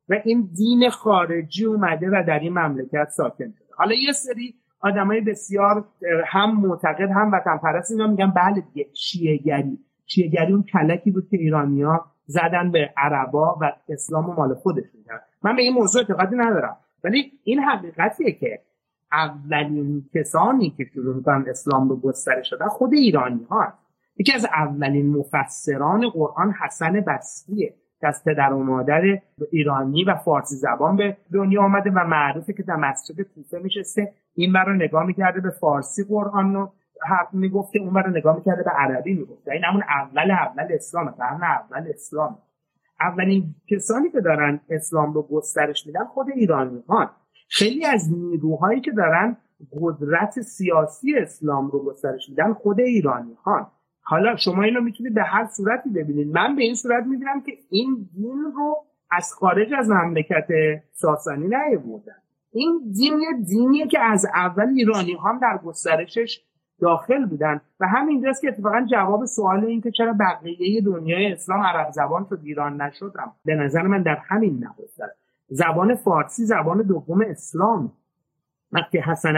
و این دین خارجی اومده و در این مملکت ساکن شده. حالا یه سری آدمای بسیار هم معتقد هم وطن پرست اینا میگن بله دیگه شیعگری شیعگری اون کلکی بود که ایرانیا زدن به عربا و اسلام و مال خودشون کرد. من به این موضوع اعتقادی ندارم. ولی این حقیقتیه که اولین کسانی که شروع اسلام رو گسترش دادن خود ایرانی ها یکی از اولین مفسران قرآن حسن بصریه دست پدر و مادر ایرانی و فارسی زبان به دنیا آمده و معروفه که در مسجد کوفه میشسته این رو نگاه می‌کرده به فارسی قرآن رو حرف می‌گفته اون رو نگاه می‌کرده به عربی می‌گفته. این همون اول اول اسلامه قرن اول اسلام اولین کسانی که دارن اسلام رو گسترش میدن خود ایرانی ها خیلی از نیروهایی که دارن قدرت سیاسی اسلام رو گسترش میدن خود ایرانی ها حالا شما اینو می‌تونید به هر صورتی ببینید. من به این صورت می‌بینم که این دین رو از خارج از مملکت ساسانی نیاوردن. این دین یه دینیه که از اول ایرانی هم در گسترشش داخل بودن. و همینجاست که اتفاقا جواب سوال این که چرا بقیه دنیای اسلام عرب زبان شد ایران نشدم به نظر من در همین نخست زبان فارسی زبان دوم اسلام. وقتی حسن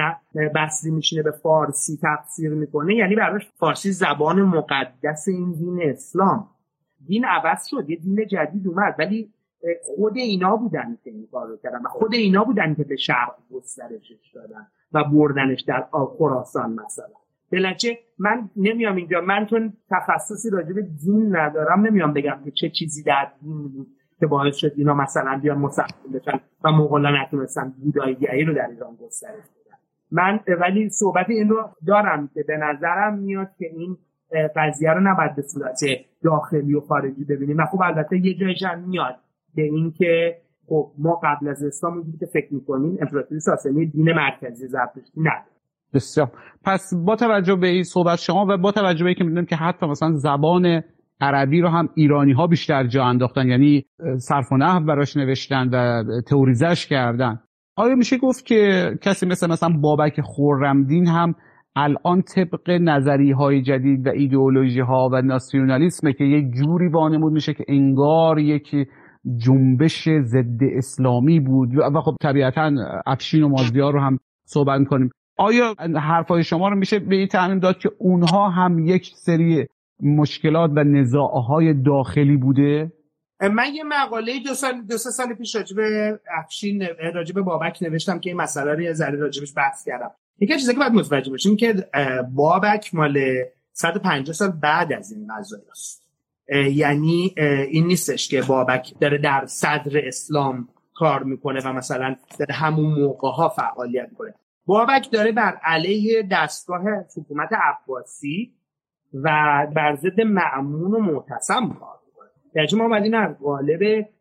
بصری میشینه به فارسی تفسیر می‌کنه یعنی براش فارسی زبان مقدس این دین اسلام. دین عوض شد یه دین جدید اومد ولی خود اینا بودن که این کار کردن و خود اینا بودن که به شرق گسترشش دادن و بردنش در خراسان مثلا. بلنچه من نمیام اینجا من چون تخصصی راجع به دین ندارم نمیام بگم که چه چیزی در دین بود. که باعث شد اینا مثلا بیان مسلمان بشن و مغولا نتونستن بوداییگری رو در ایران گسترش بدن. من ولی صحبت این رو دارم که به نظرم میاد که این قضیه رو نباید به صورت داخلی و خارجی ببینیم. و خب البته یه جایش هم میاد به اینکه خب ما قبل از اسلام اونجوری که فکر می‌کنیم امپراتوری ساسانی دین مرکزی زرتشتی نداره بسیار. پس با توجه به این صحبت شما و با توجه به اینکه می‌دونیم که حتی مثلا زبان عربی رو هم ایرانی ها بیشتر جا انداختن یعنی صرف و نحو براش نوشتن و تئوریزش کردن. آیا میشه گفت که کسی مثل مثلا بابک خورمدین هم الان طبق نظری های جدید و ایدئولوژی ها و ناسیونالیسمه که یک جوری وانمود میشه که انگار یک جنبش ضد اسلامی بود و خب طبیعتا افشین و مازدیار رو هم صحبت کنیم آیا حرفای شما رو میشه به این تعمیم داد که اونها هم یک سری مشکلات و نزاعهای داخلی بوده؟ من یه مقاله دو سال دو سال پیش راجب افشین راجب بابک نوشتم که این مسئله رو یه ذره راجبش بحث کردم. یکی چیزی که باید متوجه باشیم که بابک مال 150 سال بعد از این قضایی است. یعنی این نیستش که بابک داره در صدر اسلام کار می‌کنه و مثلا در همون موقع ها فعالیت کنه بابک داره بر علیه دستگاه حکومت عباسی و بر ضد معمون و معتصم کار می‌کنه. یعنی ما اومدیم از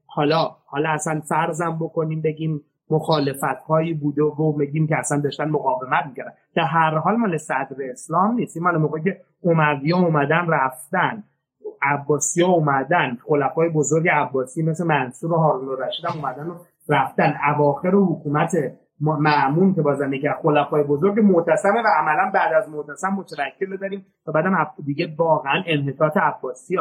حالا حالا اصلا فرضم بکنیم بگیم مخالفت هایی بوده و بگیم که اصلا داشتن مقاومت می‌کردن. در هر حال مال صدر اسلام نیست. مال موقعی که اموی اومدن رفتن. عباسی ها اومدن. خلفای بزرگ عباسی مثل منصور و هارون الرشید هم اومدن و رفتن. اواخر حکومت معمون که بازم که خلفای بزرگ معتصمه و عملا بعد از معتصم متوکل داریم و بعدم دیگه واقعا انحطاط عباسی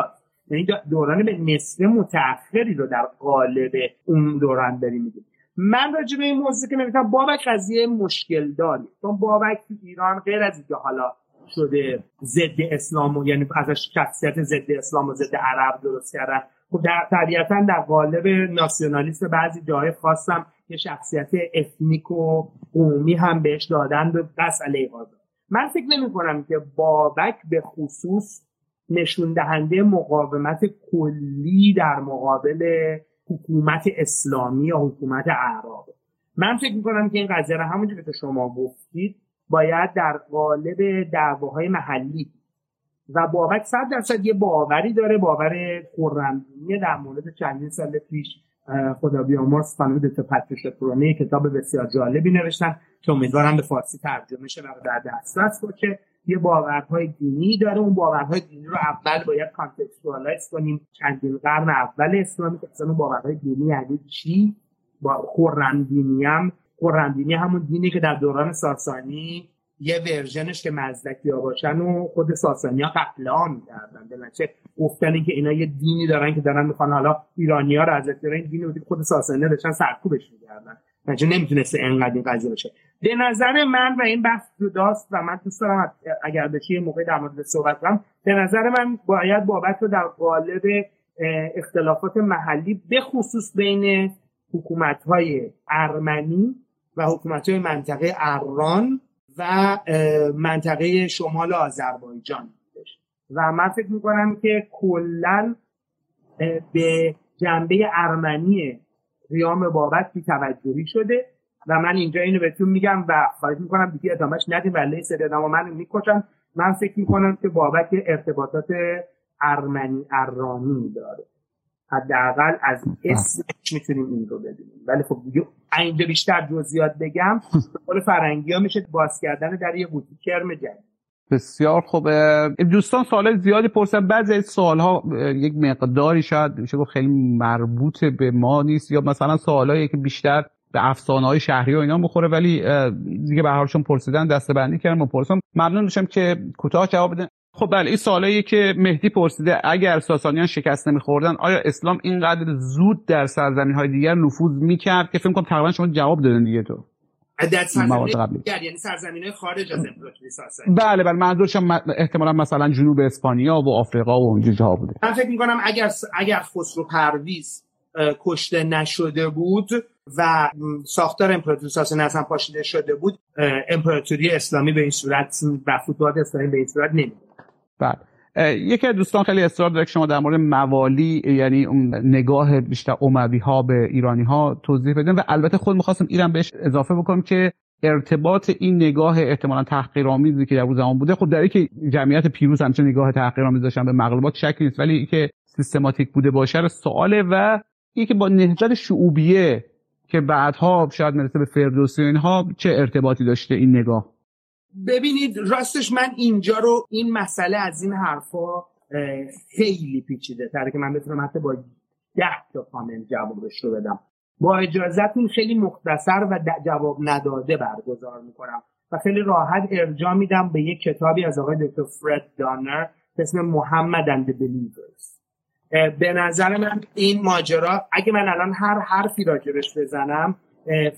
یعنی دوران به نصف متأخری رو در قالب اون دوران داریم میگیم. من راجع به این موضوع که نمی‌تونم بابک قضیه مشکل داری چون بابک تو ایران غیر از اینکه حالا شده ضد اسلام و یعنی ازش شخصیت ضد اسلام و ضد عرب درست کردن در طبیعتا در قالب ناسیونالیست بعضی جای خواستم یه شخصیت افنیک و قومی هم بهش دادن به بس علیه من فکر نمی کنم که بابک به خصوص نشون دهنده مقاومت کلی در مقابل حکومت اسلامی یا حکومت اعراب. من فکر می‌کنم که این قضیه رو همونجور که شما گفتید باید در قالب دعواهای محلی و بابک صد درصد یه باوری داره باور خورمدینی در مورد چندین سال پیش خدا بیامرز خانم دکتر پتریشا پرونه کتاب بسیار جالبی نوشتن که امیدوارم به فارسی ترجمه شه و در دسترس باشه. یه باورهای دینی داره اون باورهای دینی رو اول باید کانتکستوالایز کنیم. چندین قرن اول اسلامی که اصلا باورهای دینی یعنی چی؟ با خورندینی هم خورندینی همون دینی که در دوران ساسانی یه ورژنش که مزدکی ها باشن و خود قتل عام می‌کردن. بلنچه گفتن که اینا یه دینی دارن که دارن می‌خوان حالا ایرانی ها رو از این بودی خود ساسانی داشتن سرکوبش می‌کردن. بچه نمی‌تونسته انقدر این قضیه باشه. به نظر من و این بحث جداست و من دوست دارم اگر بشه یه موقع در مورد صحبت کنم. به نظر من باید بابت رو در قالب اختلافات محلی به خصوص بین حکومت های ارمنی و حکومت های منطقه اران و منطقه شمال آذربایجان و من فکر می‌کنم که کلا به جنبه ارمنی قیام بابت بی توجهی شده و من اینجا اینو بهتون میگم و خواهش می‌کنم دیگه ادامهش ندیم ولی سری ادامه من می‌کشن. من فکر می‌کنم که بابت ارتباطات ارمنی ارانی داره. حداقل از اسمش می‌تونیم این رو ببینیم ولی خب دیگه اینجا بیشتر جزئیات بگم قول فرنگی ها میشه باز کردن در یه قوطی کرم جدید. بسیار خوبه دوستان سوال زیادی پرسن بعضی از سوال ها یک مقداری شاید میشه گفت خیلی مربوط به ما نیست یا مثلا سوالایی که بیشتر به افسانه های شهری و اینا بخوره ولی دیگه به هرشون پرسیدن دسته بندی کردم و پرسم ممنون میشم که کوتاه جواب بدن خب بله این سوالایی که مهدی پرسیده اگر ساسانیان شکست نمیخوردن آیا اسلام اینقدر زود در سرزمین های دیگر نفوذ می‌کرد که فکر کنم تقریبا شما جواب دادن دیگه تو؟ در سرزمین یعنی سرزمین خارج از امپراتوری ساسانی. بله بله منظورشم احتمالا مثلا جنوب اسپانیا و آفریقا و اونجا جا بوده. من فکر می‌کنم اگر اگر خسرو پرویز کشته نشده بود و ساختار امپراتوری ساسانی اصلا پاشیده شده بود امپراتوری اسلامی به این صورت و فتوحات اسلامی به این صورت نمیده بله. یکی از دوستان خیلی اصرار داره که شما در مورد موالی یعنی نگاه بیشتر اموی ها به ایرانی ها توضیح بدن و البته خود می‌خواستم ایران بهش اضافه بکنم که ارتباط این نگاه احتمالا تحقیرآمیزی که در اون زمان بوده خب در که جمعیت پیروز همچنین نگاه تحقیرآمیز داشتن به مغلوبات شکی نیست ولی که سیستماتیک بوده باشه رو سواله. و که با نهضت شعوبیه که بعدها شاید مرسه به فردوسی اینها چه ارتباطی داشته این نگاه؟ ببینید راستش من اینجا رو این مسئله از این حرفا خیلی پیچیده تره که من بتونم حتی با ده تا کامل جوابش رو بدم. با اجازتون خیلی مختصر و جواب نداده برگزار می‌کنم. و خیلی راحت ارجاع میدم به یک کتابی از آقای دکتر فرد دانر به اسم محمد اند بلیورز به نظر من این ماجرا اگه من الان هر حرفی راجبش بزنم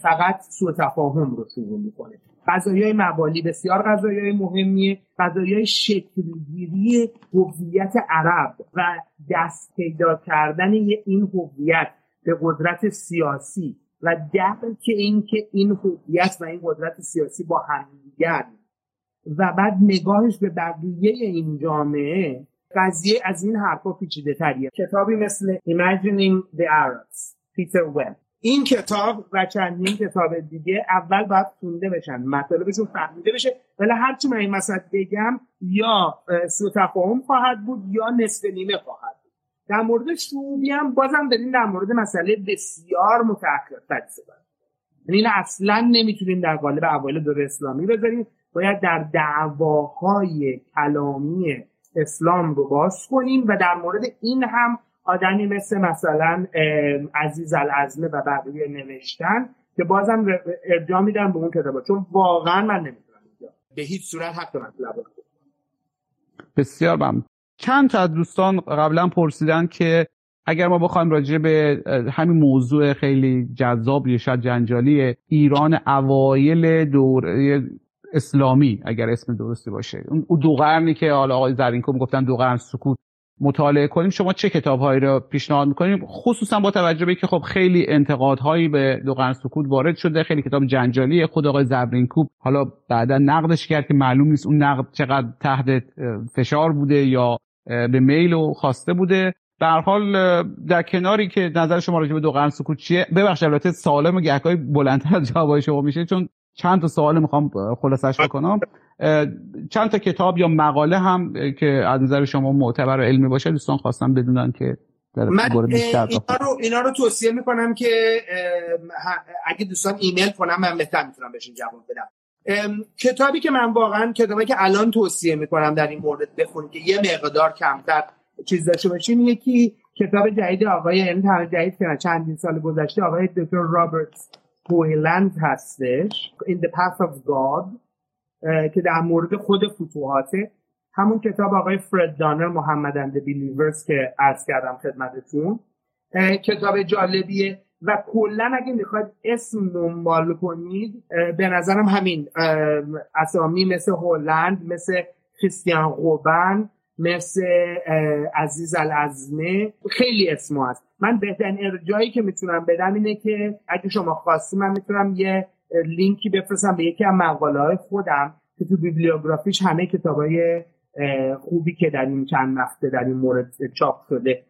فقط سوء تفاهم رو شروع می‌کنه. قضایی موالی بسیار قضایی مهمیه قضایی شکلگیری هویت عرب و دست پیدا کردن این هویت به قدرت سیاسی و درک اینکه این هویت و این قدرت سیاسی با همدیگر و بعد نگاهش به بقیه این جامعه قضیه از این حرفا پیچیده تریه کتابی مثل Imagining the Arabs پیتر وب این کتاب و چندین کتاب دیگه اول باید خونده بشن. مطالبشون فهمیده بشه. ولی هرچی من این مسئله بگم یا سو تفاهم خواهد بود یا نصف نیمه خواهد بود. در مورد شعوبی هم بازم داریم در مورد مسئله بسیار متأخرتری صحبت یعنی این اصلا نمی‌تونیم در قالب اوایل دور اسلامی بذاریم. باید در دعواهای کلامی اسلام رو باز کنیم و در مورد این هم آدمی مثل مثلا عزیز العزمه و بقیه نوشتن که بازم ارجاع میدم به اون کتابا. چون واقعا من نمی‌تونم به هیچ صورت حق مطلب بسیار ممنون. چند تا از دوستان قبلا پرسیدن که اگر ما بخوایم راجع به همین موضوع خیلی جذاب یا شاید جنجالی ایران اوایل دوره اسلامی اگر اسم درستی باشه. اون دو قرنی که حالا آقای زرینکو می‌گفتن دو قرن سکوت. مطالعه کنیم شما چه کتابهایی رو پیشنهاد می‌کنیم؟ خصوصا با توجه به که خب خیلی انتقادهایی به دو قرن سکوت وارد شده خیلی کتاب جنجالی خود آقای زبرینکوب حالا بعدا نقدش کرد که معلوم نیست اون نقد چقدر تحت فشار بوده یا به میل و خواسته بوده. در حال در کناری که نظر شما راجع به دو قرن سکوت چیه؟ ببخشید البته سوال و گهگاهی بلندتر از جوابای شما میشه چون چند تا سوال می‌خوام خلاصش بکنم. چند تا کتاب یا مقاله هم که از نظر شما معتبر و علمی باشه دوستان خواستم بدونن که من اینا رو, اینا رو توصیه می‌کنم که اگه دوستان ایمیل کنم من بهتر می‌تونم بهشون جواب بدم. کتابی که من واقعا کتابی که الان توصیه می‌کنم در این مورد بخونید که یه مقدار کمتر چیز داشته باشین یکی کتاب جدید آقای یعنی جدید که چندین سال گذشته آقای دکتر رابرت هویلند هستش In the Path of God که در مورد خود فتوحاته. همون کتاب آقای فرد دانر محمد اند بیلیورز که عرض کردم خدمتتون. کتاب جالبیه. و کلا اگه می‌خواید اسم دنبال کنید به نظرم همین اسامی مثل هلند مثل کریستیان قوبن مثل عزیز العزمه خیلی اسم هست. من بهترین ارجایی که می‌تونم بدم اینه که اگه شما خواستی من می‌تونم یه لینکی بفرستم به یکی از مقاله های خودم که تو بیبلیوگرافیش همه کتاب های خوبی که در این چند وقته در این مورد چاپ شده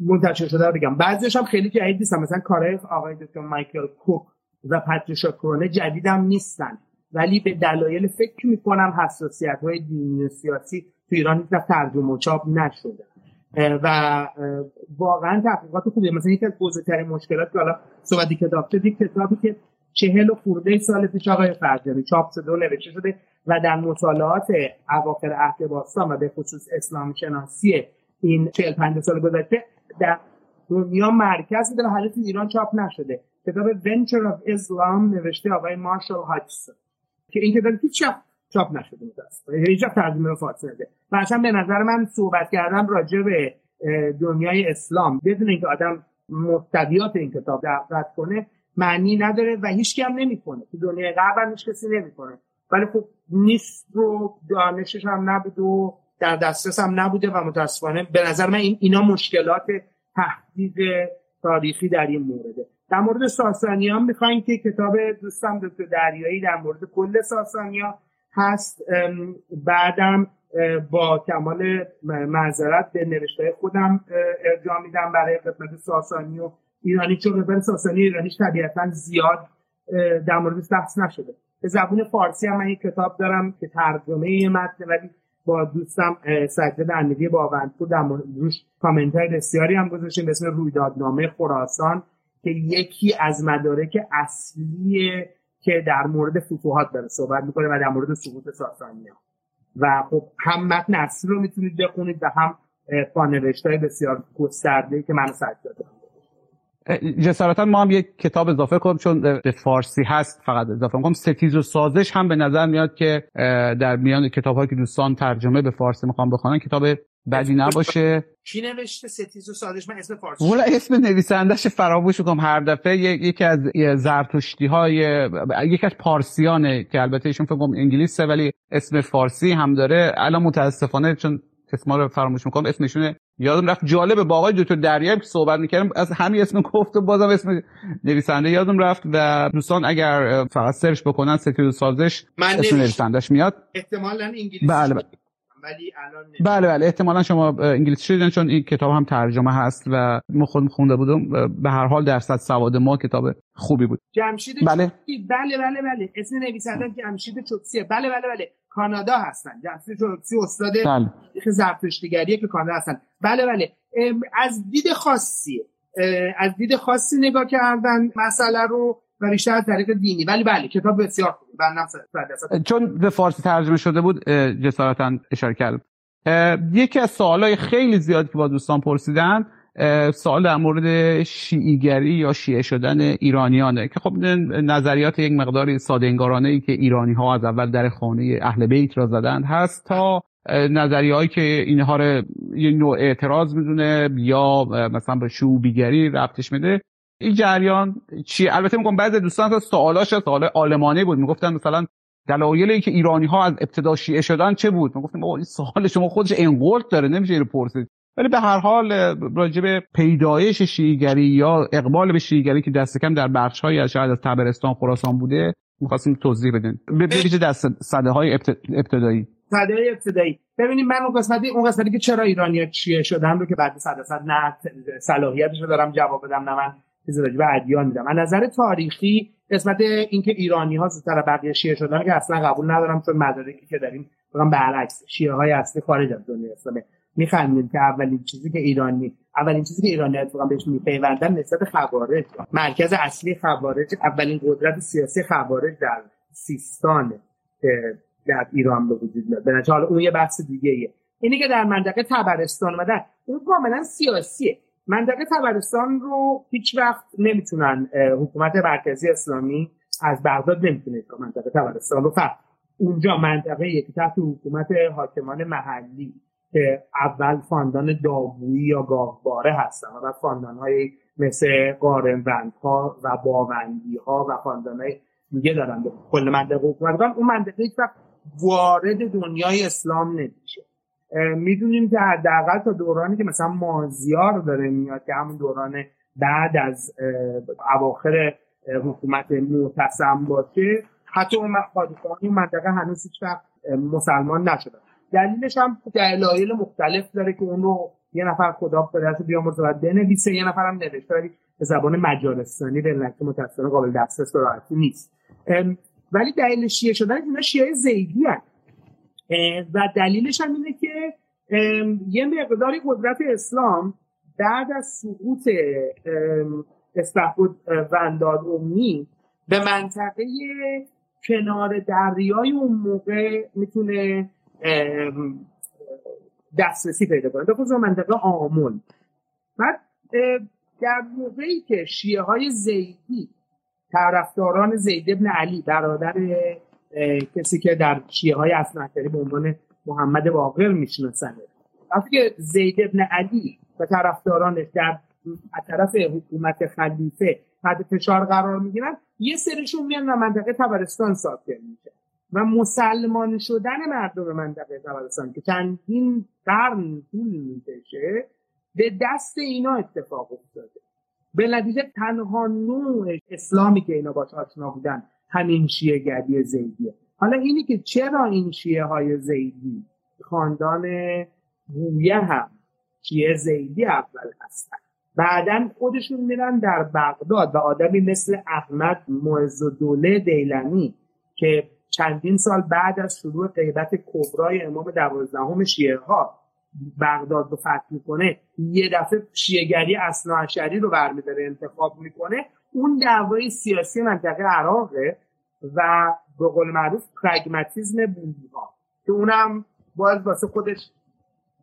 منتشر شده بگم. بعضیش هم خیلی جدید نیستن. مثلا کارهای آقای دکتر مایکل کوک و پاتریشا کرونه جدیدم نیستن. ولی به دلایل فکر می‌کنم حساسیت های دینی و سیاسی تو ایران هیچ ترجمه و چاپ نشده. و واقعا تحقیقات خوبیه مثلا یکی از بزرگترین مشکلات که حالا صحبتی که داشته کتابی که چهل و خورده سال پیش آقای فرجانی چاپ شده و نوشته شده و در مطالعات اواخر عهد باستان و به خصوص اسلام شناسی این چهل پنج سال گذشته در دنیا مرکز در حالت ایران چاپ نشده. کتاب Venture of Islam نوشته آقای مارشال هاچسون که این کتاب هیچ چاپ نشده متاسفانه هیچ ترجمه فارسی نده. و اصلا به نظر من صحبت کردم راجع به دنیای اسلام بدون اینکه آدم محتویات این کتاب دقت کنه معنی نداره و هیچ هم نمی‌کنه تو دنیای غرب هیچ کسی نمی‌کنه ولی خب نیست رو دانشش هم نبود و در دسترس هم نبوده و متاسفانه به نظر من این اینا مشکلات تحقیق تاریخی در این مورده. در مورد ساسانی هم می‌خوایم که کتاب دوستم دکتر دریایی در مورد کل ساسانیا هست بعدم با کمال معذرت به نوشته خودم ارجاع میدم برای خدمت ساسانی و ایرانی چون قسمت ساسانی ایرانیش طبیعتا زیاد در مورد بحث نشده. به زبون فارسی هم من یک کتاب دارم که ترجمه متن ولی با دوستم سجاد امیری باوندپور در روش کامنت های بسیاری هم گذاشتیم به اسم رویدادنامه خراسان که یکی از مدارک اصلی که در مورد فتوحات داره صحبت می‌کنه و در مورد سقوط ساسانی و خب هم متن اصلی رو می‌تونید بخونید و هم پانوشت های بسیار گسترده که من سجاد جسارتا ما هم یک کتاب اضافه کنیم چون به فارسی هست فقط اضافه کنم ستیز و سازش هم به نظر میاد که در میان کتاب که دوستان ترجمه به فارسی می‌خوام بخونن کتاب بدی نباشه. کی نوشته ستیز و سازش؟ من اسم فارسی ولی اسم نویسندش فراموش کنم هر دفعه یکی از زرتشتی های یکی از پارسیانه که البته ایشون فکر کنم انگلیسه ولی اسم فارسی هم داره. الان متاسفانه چون اسما رو فراموش می‌کنم اسمشونه یادم رفت جالبه. با آقای دکتر دریایی که صحبت می‌کردم از همین اسم گفت و بازم اسم نویسنده یادم رفت. و دوستان اگر فقط سرچ بکنن ستیو سازش من اسم نویسندش میاد. احتمالا انگلیسی بله بله. ولی الان بله بله. احتمالا شما انگلیسی شدین چون این کتاب هم ترجمه هست و ما خودم خونده بودم. به هر حال درصد سواد ما کتاب خوبی بود. جمشید بله. بله بله بله. اسم نویسنده جمشید چوکسیه بله بله بله. کانادا هستن. جمشید چوکسی استاد بله. زرتشتیگریه که کانادا هستن. بله بله. از دید خاصیه از دید خاصی نگاه کردن. مسئله رو و بیشتر از طریق دینی. ولی بله کتاب بسیار خوبه. چون به فارسی ترجمه شده بود جسارتا اشاره کردم. یکی از سوالای خیلی زیادی که با دوستان پرسیدن سوال در مورد شیعیگری یا شیعه شدن ایرانیانه. که خب نظریات یک مقداری ساده انگارانه ای که ایرانی ها از اول در خانه اهل بیت را زدند هست تا نظریه که اینها رو یه نوع اعتراض می‌دونه یا مثلا به شعوبیگری ربطش میده. این جریان چی البته میگم بعضی دوستان تا سوالاش سوال آلمانی بود. می‌گفتن مثلا دلایلی که ایرانی ها از ابتدا شیعه شدن چه بود؟ می‌گفتم این سوال شما خودش انقلت داره نمیشه اینو پرسید. ولی به هر حال راجع به پیدایش شیعیگری یا اقبال به شیعیگری که دست کم در بخش های از شاید از تبرستان خراسان بوده می‌خواستیم توضیح بدین. به ویژه دست صده های ابتدایی. صده های ابتدایی. ببینید من اون قسمتی اون قسمتی که چرا ایرانی چیه شدن رو که بعد صد صد نه صلاحیتش رو دارم جواب بدم نه من چیز راجع به ادیان میدم. از نظر تاریخی قسمت اینکه ایرانی ها زودتر بقیه شیعه شدن که اصلا قبول ندارم چون مدارکی که داریم بگم برعکس شیعه های اصلی خارج از دنیا اسلامه میخندیم که اولین چیزی که ایرانی اولین چیزی که ایرانی اتفاقا بهش میپیوندن نسبت خوارج. مرکز اصلی خوارج اولین قدرت سیاسی خوارج در سیستان در ایران به وجود میاد. به حالا اون یه بحث دیگه ایه. اینی که در منطقه تبرستان اومدن اون کاملا سیاسیه. منطقه تبرستان رو هیچ وقت نمی‌تونن حکومت مرکزی اسلامی از بغداد نمی‌تونه منطقه تبرستان رو فرق اونجا منطقه که تحت حکومت حاکمان محلی که اول فاندان داویی یا گاهباره هستن و فاندان های مثل قارنوند ها و باوندی ها و فاندان های دیگه دارن کل منطقه حکومت اون منطقه هیچ وقت وارد دنیای اسلام نمیشه. می‌دونیم که حداقل تا دورانی که مثلا مازیار داره میاد که همون دوران بعد از اواخر حکومت معتصم باشه حتی اون اون منطقه هنوز هیچ وقت مسلمان نشدن دلیلش هم دلایل مختلف داره که اون رو یه نفر خدا پدرش بیامرزه و بنویسه یه نفر هم نوشته ولی به زبان مجارستانی به نکته متاسفانه قابل دسترس به نیست. ولی دلیل شیعه شدن اینا شیعه زیدی هست و دلیلش هم اینه که یه مقداری قدرت اسلام بعد از سقوط استحبود ونداد امی به منطقه کنار دریای اون موقع می‌تونه دسترسی پیدا کنه. به منطقه آمون. بعد در موقعی که شیعه های زیدی طرفداران زید ابن علی برادر کسی که در شیعه های اصنعتری به عنوان محمد باقر میشناسنه وقتی که زید ابن علی و طرفدارانش در طرف حکومت خلیفه تحت فشار قرار می‌گیرن یه سرشون میان و منطقه تبرستان ساکن میشه. و مسلمان شدن مردم منطقه تبرستان که چندین قرن طول می‌کشه به دست اینا اتفاق افتاده. به نتیجه تنها نوع اسلامی که اینا باش آشنا بودن همین شیعه گردی زیدیه. حالا اینی که چرا این شیعه های زیدی؟ خاندان بویه هم. شیعه زیدی اول هستن. بعدا خودشون میرن در بغداد و آدمی مثل احمد معز دوله دیلمی که چندین سال بعد از شروع غیبت کبرای امام دوازدهم شیعه ها بغداد رو فتح می‌کنه یه دفعه شیعگری اصلا رو برمیداره انتخاب می‌کنه. اون دعوای سیاسی منطقه عراقه و به قول معروف پرگماتیزم بودی ها که اونم باز واسه خودش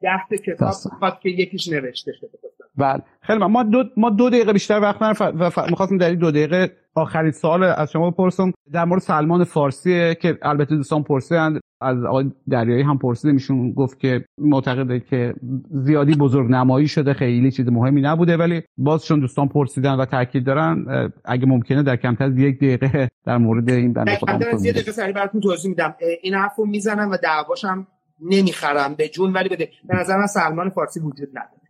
ده کتاب خواهد که یکیش نوشته شده. بله. خیلی ما دو ما دو دقیقه بیشتر وقت نرف و ف... می‌خواستم در این دو دقیقه آخرین سال از شما بپرسم. در مورد سلمان فارسی که البته دوستان پرسیدن از آقای دریایی هم پرسیده میشون گفت که معتقده که زیادی بزرگ نمایی شده خیلی چیز مهمی نبوده ولی باز چون دوستان پرسیدن و تاکید دارن اگه ممکنه در کمتر از یک دقیقه [laughs] در مورد این بنده خدا یه دقیقه سریع براتون توضیح میدم. این حرفو می‌زنم و دعواشم نمی‌خرم به جون ولی بده. به نظر من سلمان فارسی وجود نداره.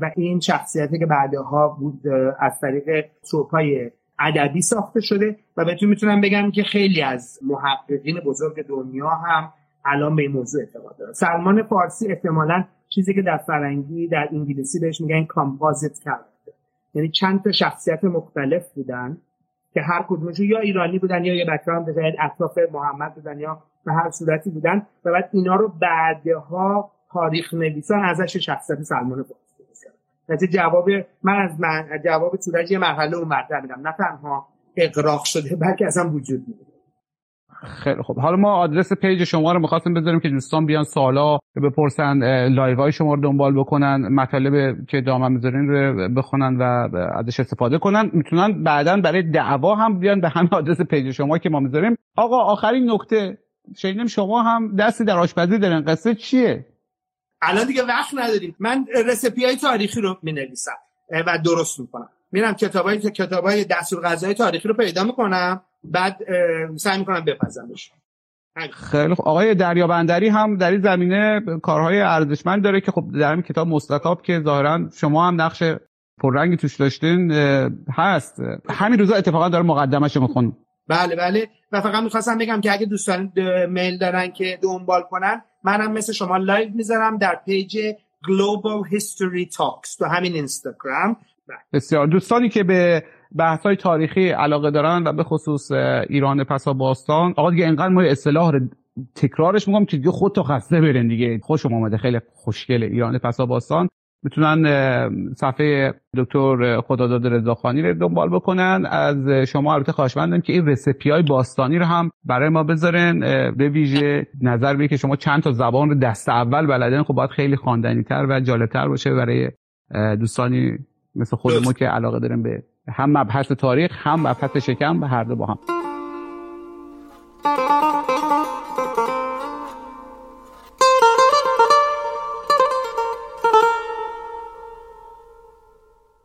و این شخصیتی که بعدها بود از طریق های ادبی ساخته شده و بهتون می‌تونم بگم که خیلی از محققین بزرگ دنیا هم الان به این موضوع اعتقاد دارم سلمان فارسی احتمالا چیزی که در فرنگی در انگلیسی بهش میگن کامپوزیت کرد یعنی چند تا شخصیت مختلف بودن که هر کدومشون یا ایرانی بودن یا یه بکراند شاید اطراف محمد بودن یا به هر صورتی بودن و بعد اینا رو بعدها تاریخ نویسان ازش شخصیت سلمان فارسی. نتیجه جواب من از من جواب سورج یه مرحله اون میدم. نه تنها اقراق شده بلکه اصلا وجود میده خیلی خب حالا ما آدرس page شما رو می‌خواستیم بذاریم که دوستان بیان سوالا بپرسن live های شما رو دنبال بکنن مطالب که دامن می‌ذارین رو بخونن و ازش استفاده کنن. می‌تونن بعدا برای دعوا هم بیان به همین آدرس page شما که ما می‌ذاریم. آقا آخرین نکته. شنیدیم شما هم دستی در آشپزی دارین قصه چیه؟ الان دیگه وقت نداریم. من recipe های تاریخی رو می‌نویسم و درست می‌کنم. میرم کتابای کتابای دستور غذای تاریخی رو پیدا می‌کنم بعد سعی می‌کنم بپزمش خیلی خب آقای دریا بندری هم در این زمینه کارهای ارزشمند داره که خب در این کتاب مستطاب که ظاهرا شما هم نقش پررنگی توش داشتین هست. همین روزا اتفاقا داره مقدمش میخون بله بله. و فقط می‌خواستم بگم که اگه دوستان میل دارن که دنبال کنن منم مثل شما live می‌ذارم در page Global History Talks تو همین اینستاگرام. بسیار. دوستانی که به بحث های تاریخی علاقه دارن و به خصوص ایران پسا باستان آقا دیگه انقدر ما اصطلاح رو تکرارش میگم که دیگه خود تو خسته برن دیگه. خوش اومده خیلی خوشگل ایران پسا باستان. می‌تونن صفحه دکتر خداداد رضاخانی رو دنبال بکنن. از شما البته خواهش که این رسپی های باستانی رو هم برای ما بذارن به ویژه نظر به که شما چند تا زبان رو دست اول بلدن خب باید خیلی خواندنی تر و جالبتر باشه برای دوستانی مثل خود ما که علاقه داریم به هم مبحث تاریخ هم مبحث شکم به هر دو با هم.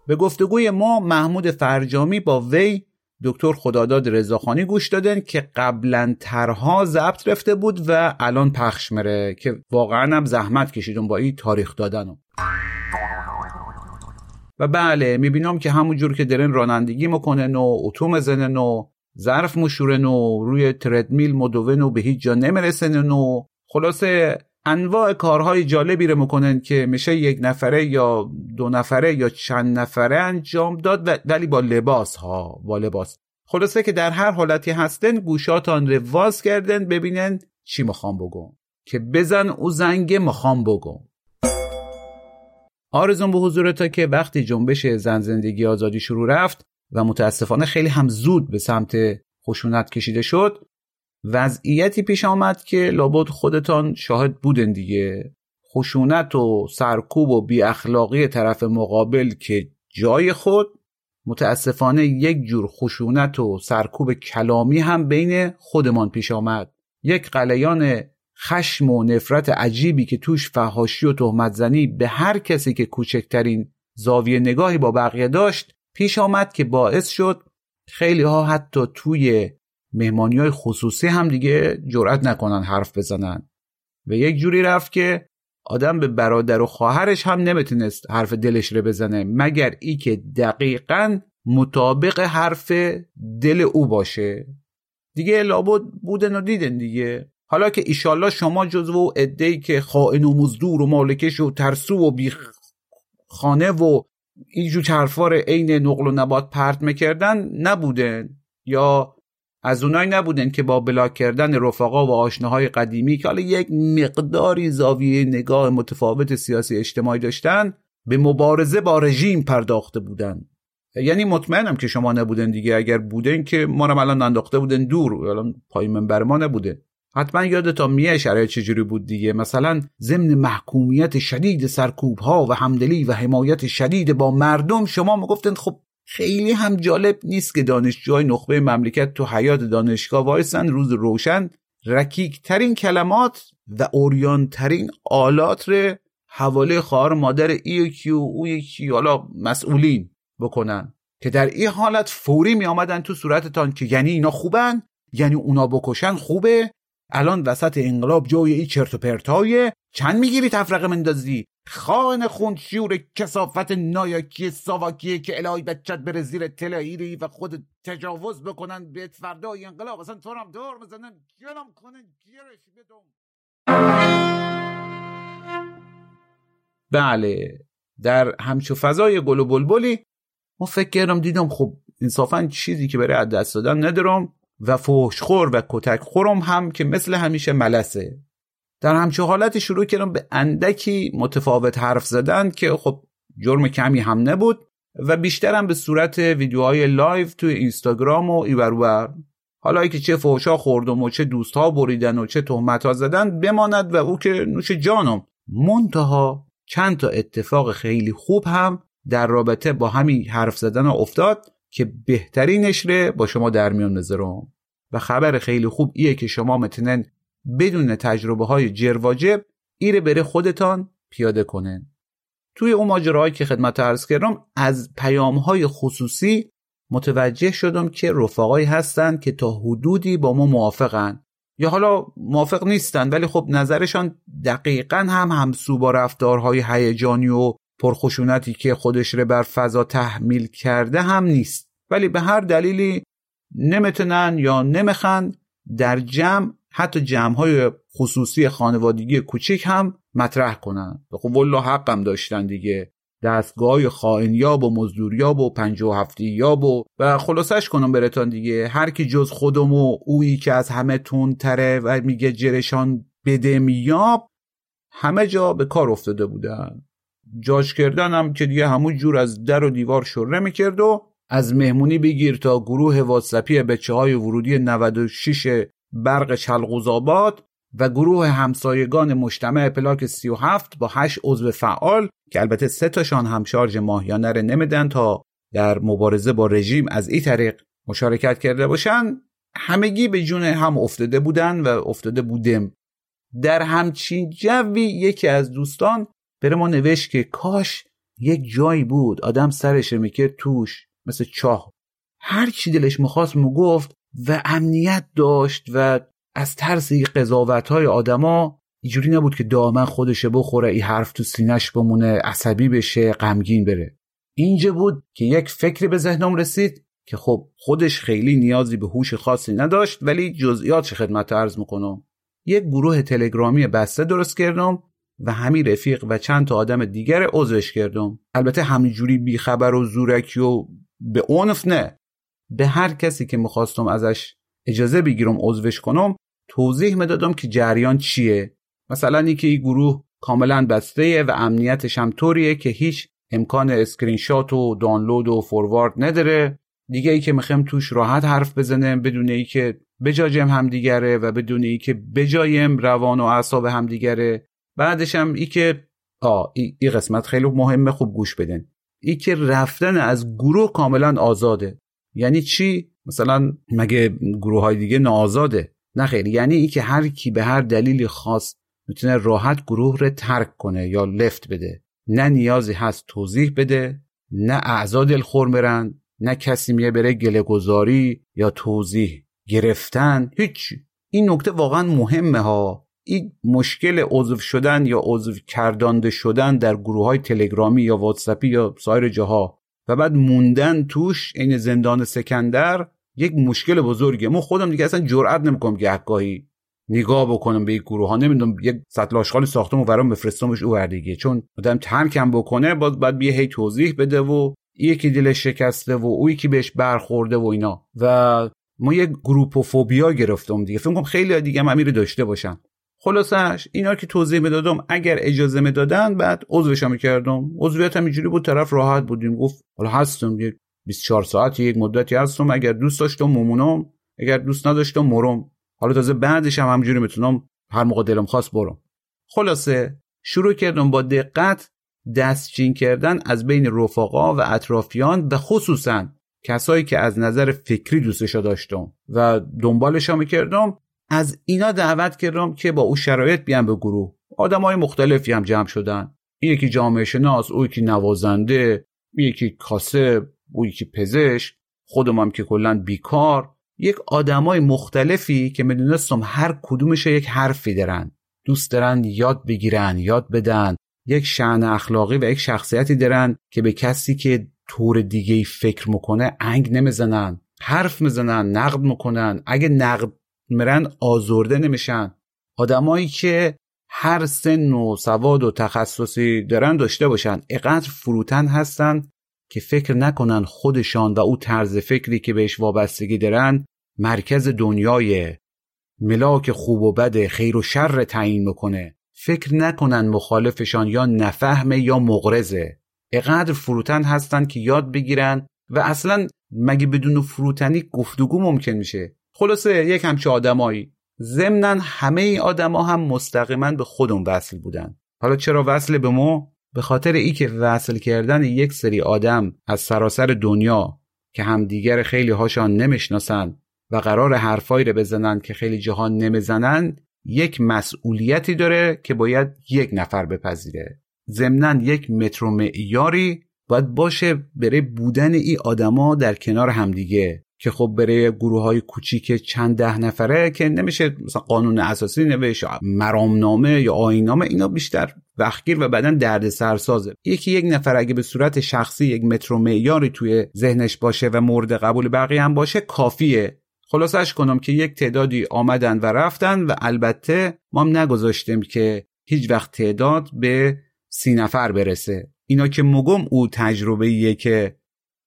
به گفتگوی ما محمود فرجامی با وی دکتر خداداد رضاخانی گوش دادن که قبلا ترها ضبط رفته بود و الان پخش مره که واقعا هم زحمت کشیدون با این تاریخ دادن. و بله می‌بینم که همونجور که درن رانندگی می‌کنه و اتو مزنه و ظرف مشوره و روی تردمیل مدون و به هیچ جا نمی‌رسن و خلاصه انواع کارهای جالبی رو می‌کنن که میشه یک نفره یا دو نفره یا چند نفره انجام داد ولی با لباس ها با لباس. خلاصه که در هر حالتی هستن گوشاتان رو واز کردن ببینن چی می‌خوام بگم. که بزن او زنگ می‌خوام بگم. آرزون به حضورتا که وقتی جنبش زن زندگی آزادی شروع رفت و متاسفانه خیلی هم زود به سمت خشونت کشیده شد وضعیتی پیش آمد که لابد خودتان شاهد بودن دیگه. خشونت و سرکوب و بی اخلاقی طرف مقابل که جای خود متاسفانه یک جور خشونت و سرکوب کلامی هم بین خودمان پیش آمد. یک قلیان خشم و نفرت عجیبی که توش فهاشی و تهمت زنی به هر کسی که کوچکترین زاویه نگاهی با بقیه داشت پیش آمد که باعث شد خیلی ها حتی توی مهمانی های خصوصی هم دیگه جرأت نکنن حرف بزنن. و یک جوری رفت که آدم به برادر و خواهرش هم نمی‌تونست حرف دلش رو بزنه مگر ای که دقیقا مطابق حرف دل او باشه. دیگه لابد بودن و دیدن دیگه. حالا که ایشالله شما جزو و ادهی که خائن و مزدور و مالکش و ترسو و بی خانه و اینجور حرفار عین نقل و نبات پرت می‌کردن نبودن؟ یا از اونایی نبودن که با بلاک کردن رفقا و آشناهای قدیمی که حالا یک مقداری زاویه نگاه متفاوت سیاسی اجتماعی داشتن به مبارزه با رژیم پرداخته بودن. یعنی مطمئنم که شما نبودن دیگه. اگر بودن که ما رو الان انداخته بودن دور. الان پای منبر ما نبوده. حتما یادتا میه شرایط چجوری بود دیگه. مثلا ضمن محکومیت شدید سرکوب ها و همدلی و حمایت شدید با مردم شما می‌گفتن خب خیلی هم جالب نیست که دانشجوهای نخبه مملکت تو حیات دانشگاه وایسن روز روشن رکیک ترین کلمات و اوریان ترین آلات رو حواله خواهر مادر ای و کیو او یکی حالا مسئولین بکنن که در این حالت فوری می آمدن تو صورتتان که یعنی اینا خوبن یعنی اونا بکشن خوبه. الان وسط انقلاب جای این چرت و پرتای چند می‌گیری تفرقه مندازی؟ خان شور کسافت نایاکی ساواکیه که الهی بچت بره زیر تلاییری و خود تجاوز بکنن به فردای انقلاب. اصلا تو هم دور بزنن گیرم کنن. گیرش بدون بله. در همچو فضای گل و بلبلی ما فکر کردم دیدم خب انصافا چیزی که برای از دست دادن ندارم و فوشخور و کتک خورم هم که مثل همیشه ملسه. در همچه حالتی شروع کردم به اندکی متفاوت حرف زدن که خب جرم کمی هم نبود و بیشترم به صورت ویدیوهای live توی اینستاگرام و ایورور حالا که چه فوشا خوردم و چه دوستها بریدن و چه تهمت زدن بماند و او که نوش جانم. منتها چند تا اتفاق خیلی خوب هم در رابطه با همین حرف زدن افتاد که بهترینش رو با شما در میان بذارم. و خبر خیلی خوب ایه که شما متنن بدون تجربه های جرواجب ایره بره خودتان پیاده کنن توی اون ماجراهایی که خدمت عرض کردم از پیام های خصوصی متوجه شدم که رفقایی هستن که تا حدودی با ما موافقن. یا حالا موافق نیستن ولی خب نظرشان دقیقا هم همسو با رفتارهای هیجانی و پرخشونتی که خودش رو بر فضا تحمیل کرده هم نیست. ولی به هر دلیلی نمی‌تونن یا نمیخن در جمع حتی جمع های خصوصی خانوادگی کوچیک هم مطرح کنن. خب والله حقم داشتن دیگه. دستگاه خائنیاب و مزدوریاب و پنج و هفتی یاب و و خلاصش کنم برتان دیگه. هر کی جز خودم و اویی که از همه تون تره و میگه جرشان بده میاب همه جا به کار افتاده بودن. جاش کردن که دیگه همون جور از در و دیوار شره می‌کرد و از مهمونی بگیر تا گروه واتسپی بچه های ورودی 96 برق چلقوزآباد و گروه همسایگان مجتمع پلاک 37 با 8 عضو فعال که البته سه تاشان هم شارژ ماهیانه رو نمیدن تا در مبارزه با رژیم از این طریق مشارکت کرده باشن همگی به جون هم افتاده بودن و افتاده بودم در همچین جوی یکی از دوستان بره ما نوشت که کاش یک جایی بود آدم سرش می‌کرد توش مثل چاه. هر چی دلش می‌خواست گفت و امنیت داشت و از ترس قضاوت های آدما اینجوری نبود که دامن خودش بخوره این حرف تو سینش بمونه عصبی بشه غمگین بره. اینجا بود که یک فکری به ذهنم رسید که خب خودش خیلی نیازی به هوش خاصی نداشت ولی جزئیات خدمت عرض می‌کنم. یک گروه تلگرامی بسته درست کردم و همین رفیق و چند تا آدم دیگر عضوش کردم. البته همینجوری بیخبر و زورکی و به عنف نه. به هر کسی که می‌خواستم ازش اجازه بگیرم عضوش کنم توضیح می‌دادم که جریان چیه. مثلا اینکه این گروه کاملا بسته و امنیتش هم طوریه که هیچ امکان اسکرین شات و دانلود و forward نداره. دیگه ای که می‌خوایم توش راحت حرف بزنیم بدون ای که بجاجم همدیگره و بدون ای که بجایم روان و اعصاب همدیگره. بعدش هم ای که آ ای, ای قسمت خیلی مهمه خوب گوش بدن ای که رفتن از گروه کاملا آزاده. یعنی چی؟ مثلا مگه گروه های دیگه ناآزاده؟ نه خیلی. یعنی ای که هر کی به هر دلیلی خاص می‌تونه راحت گروه رو ترک کنه یا لفت بده. نه نیازی هست توضیح بده نه اعضا دلخور برن نه کسی میه بره گله گذاری یا توضیح گرفتن. هیچ. این نکته واقعا مهمه ها. این مشکل عضو شدن یا عضو کردانده شدن در گروه های تلگرامی یا واتسپی یا سایر جاها. و بعد موندن توش این زندان سکندر یک مشکل بزرگه ما خودم دیگه اصلا جرئت نمی‌کنم گهگاهی نگاه بکنم به این گروه ها نمی‌دونم یک سطل آشغال ساختم و برام بفرستمش او دیگه چون آدم ترکم بکنه باز بعد بیه هی توضیح بده و یکی دلش شکسته و او یکی بهش برخورده و اینا. و ما یک گروپ و فوبیا گرفتم دیگه. فکر کنم خیلی دیگه هم امیر داشته باشن. خلاصش اینا که توضیح می‌دادم اگر اجازه می‌دادن بعد عضوش می‌کردم. هم اینجوری بود طرف راحت بودیم. گفت حالا هستم یک 24 ساعت یک مدتی هستم. اگر دوست داشتم ممونم اگر دوست نداشتم مرم. حالا تازه بعدش هم همجوری می‌تونم هر موقع دلم خواست برم. خلاصه شروع کردم با دقت دستچین کردن از بین رفقا و اطرافیان و خصوصا کسایی که از نظر فکری دوستشا داشتم. و دنبالشا می‌کردم. از اینا دعوت کردم که با او شرایط بیان به گروه. آدم های مختلفی هم جمع شدن. یکی جامعه شناس او یکی نوازنده یکی کاسب او یکی پزشک. خودم هم که کلا بیکار. یک آدمای مختلفی که می‌دونستم هر کدومش یک حرفی دارن. دوست دارن یاد بگیرن یاد بدن. یک شعن اخلاقی و یک شخصیتی دارن که به کسی که طور دیگه فکر می‌کنه انگ نمی‌زنن. حرف می‌زنن نقد می‌کنن. اگه نقد مرن آزرده نمیشن. آدمایی که هر سن و سواد و تخصصی دارن داشته باشن. اقدر فروتن هستن که فکر نکنن خودشان و او طرز فکری که بهش وابستگی دارن مرکز دنیای ملاک خوب و بد خیر و شر تعیین می‌کنه فکر نکنن مخالفشان یا نفهمه یا مغرزه اقدر فروتن هستن که یاد بگیرن و اصلا مگه بدون فروتنی گفتگو ممکن میشه؟ خلاصه یک همچه آدمایی. ضمنا همه ای آدما هم مستقیما به خودم وصل بودن. حالا چرا وصل به ما؟ به خاطر ای که وصل کردن یک سری آدم از سراسر دنیا که همدیگر خیلی هاشان نمی‌شناسن و قرار حرفایی رو بزنن که خیلی جهان نمی‌زنن یک مسئولیتی داره که باید یک نفر بپذیره. ضمنا یک مترو معیاری باید باشه برای بودن ای آدما در کنار همدیگه. که خب برای گروه های کوچیک چند ده نفره که نمیشه مثلا قانون اساسی نوشت مرامنامه یا آینامه اینا بیشتر وقتگیر و بعدا درد سرسازه یکی یک نفر اگه به صورت شخصی یک مترو معیاری توی ذهنش باشه و مورد قبول بقیه هم باشه کافیه. خلاصش کنم که یک تعدادی آمدن و رفتن و البته ما هم نگذاشتیم که هیچ وقت تعداد به سی نفر برسه. اینا که مگم او تجربه که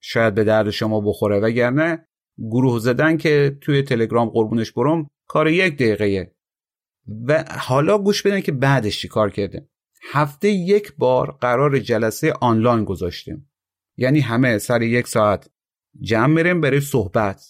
شاید به درد شما بخوره وگرنه گروه زدن که توی تلگرام قربونش برم کار یک دقیقه و حالا گوش بدن که بعدش چی کار کرده هفته یک بار قرار جلسه آنلاین گذاشتیم. یعنی همه سر یک ساعت جمع میریم برای صحبت.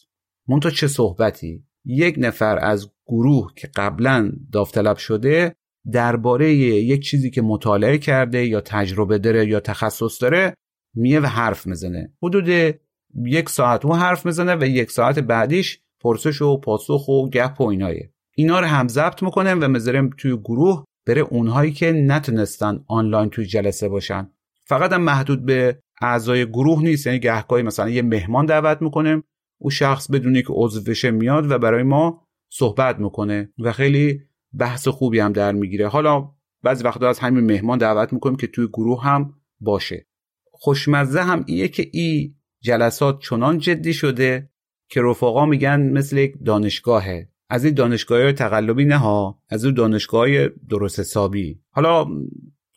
منتها چه صحبتی؟ یک نفر از گروه که قبلا داوطلب شده درباره یک چیزی که مطالعه کرده یا تجربه داره یا تخصص داره میه و حرف می‌زنه. حدود یک ساعت اون حرف می‌زنه و یک ساعت بعدیش پرسش و پاسخ و گپ و اینایه اینا رو هم ضبط می‌کنه و می‌ذاریم توی گروه بره اونهایی که نتونستن آنلاین توی جلسه باشن. فقط هم محدود به اعضای گروه نیست یعنی گهگاهی مثلا یه مهمان دعوت می‌کنیم او شخص بدونی که عضو بشه میاد و برای ما صحبت می‌کنه و خیلی بحث خوبی هم در می‌گیره. حالا بعضی وقتا از همین مهمان دعوت می‌کنیم که توی گروه هم باشه. خوشمزه هم ایه که ای جلسات چنان جدی شده که رفقا میگن مثل یک دانشگاهه از این دانشگاه های تقلبی نه ها از این دانشگاه های درست حسابی. حالا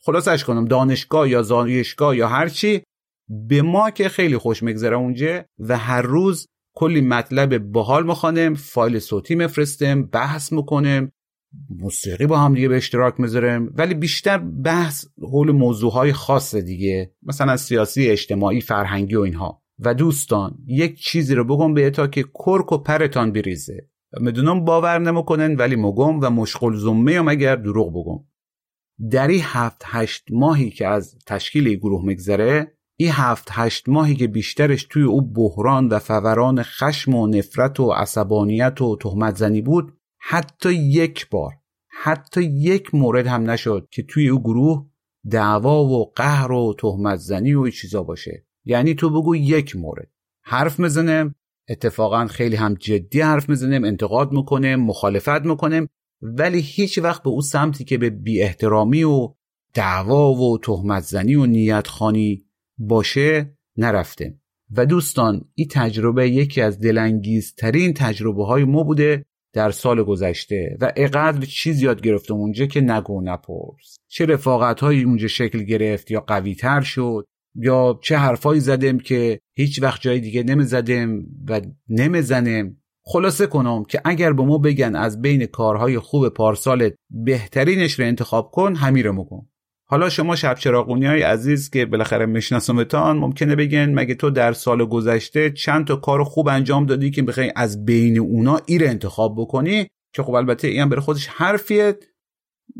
خلاصش کنم دانشگاه یا زانشگاه یا هرچی به ما که خیلی خوش میگذره اونجا و هر روز کلی مطلب باحال می‌خوانیم فایل صوتی میفرستیم بحث می‌کنیم موسیقی با هم دیگه به اشتراک می‌ذاریم ولی بیشتر بحث حول موضوعهای خاص دیگه مثلا سیاسی اجتماعی فرهنگی و اینها. و دوستان یک چیزی رو بگم به تا که کرک و پرتان بریزه. می‌دونم باور نمی‌کنن ولی مگم و مشغول زمه یا مگر دروغ بگم. در این هفت هشت ماهی که از تشکیل گروه میگذره این هفت هشت ماهی که بیشترش توی او بحران و فوران خشم و نفرت و عصبانیت و تهمت زنی بود حتی یک بار حتی یک مورد هم نشد که توی او گروه دعوا و قهر و تهمت زنی و این چیزا باشه. یعنی تو بگو یک مورد. حرف می‌زنم اتفاقا خیلی هم جدی حرف می‌زنیم انتقاد می‌کنیم مخالفت می‌کنیم ولی هیچ وقت به او سمتی که به بی احترامی و دعوا و تهمت زنی و نیت خانی باشه نرفته. و دوستان این تجربه یکی از دلانگیزترین تجربه های ما بوده در سال گذشته و اقدر چیز یاد گرفتم اونجا که نگو نپرس. چه رفاقت هایی اونجا شکل گرفت یا قوی تر شد یا چه حرفایی زدم که هیچ وقت جای دیگه نمی‌زدم و نمی‌زنم خلاصه کنم که اگر به ما بگن از بین کارهای خوب پارسالت بهترینش رو انتخاب کن همین رو مکن. حالا شما شب های عزیز که بالاخره میشناسمتان ممکنه بگن مگه تو در سال گذشته چند تا کار خوب انجام دادی که بخوای از بین اونا ایر انتخاب بکنی؟ که خب البته این برای خودش حرفیه.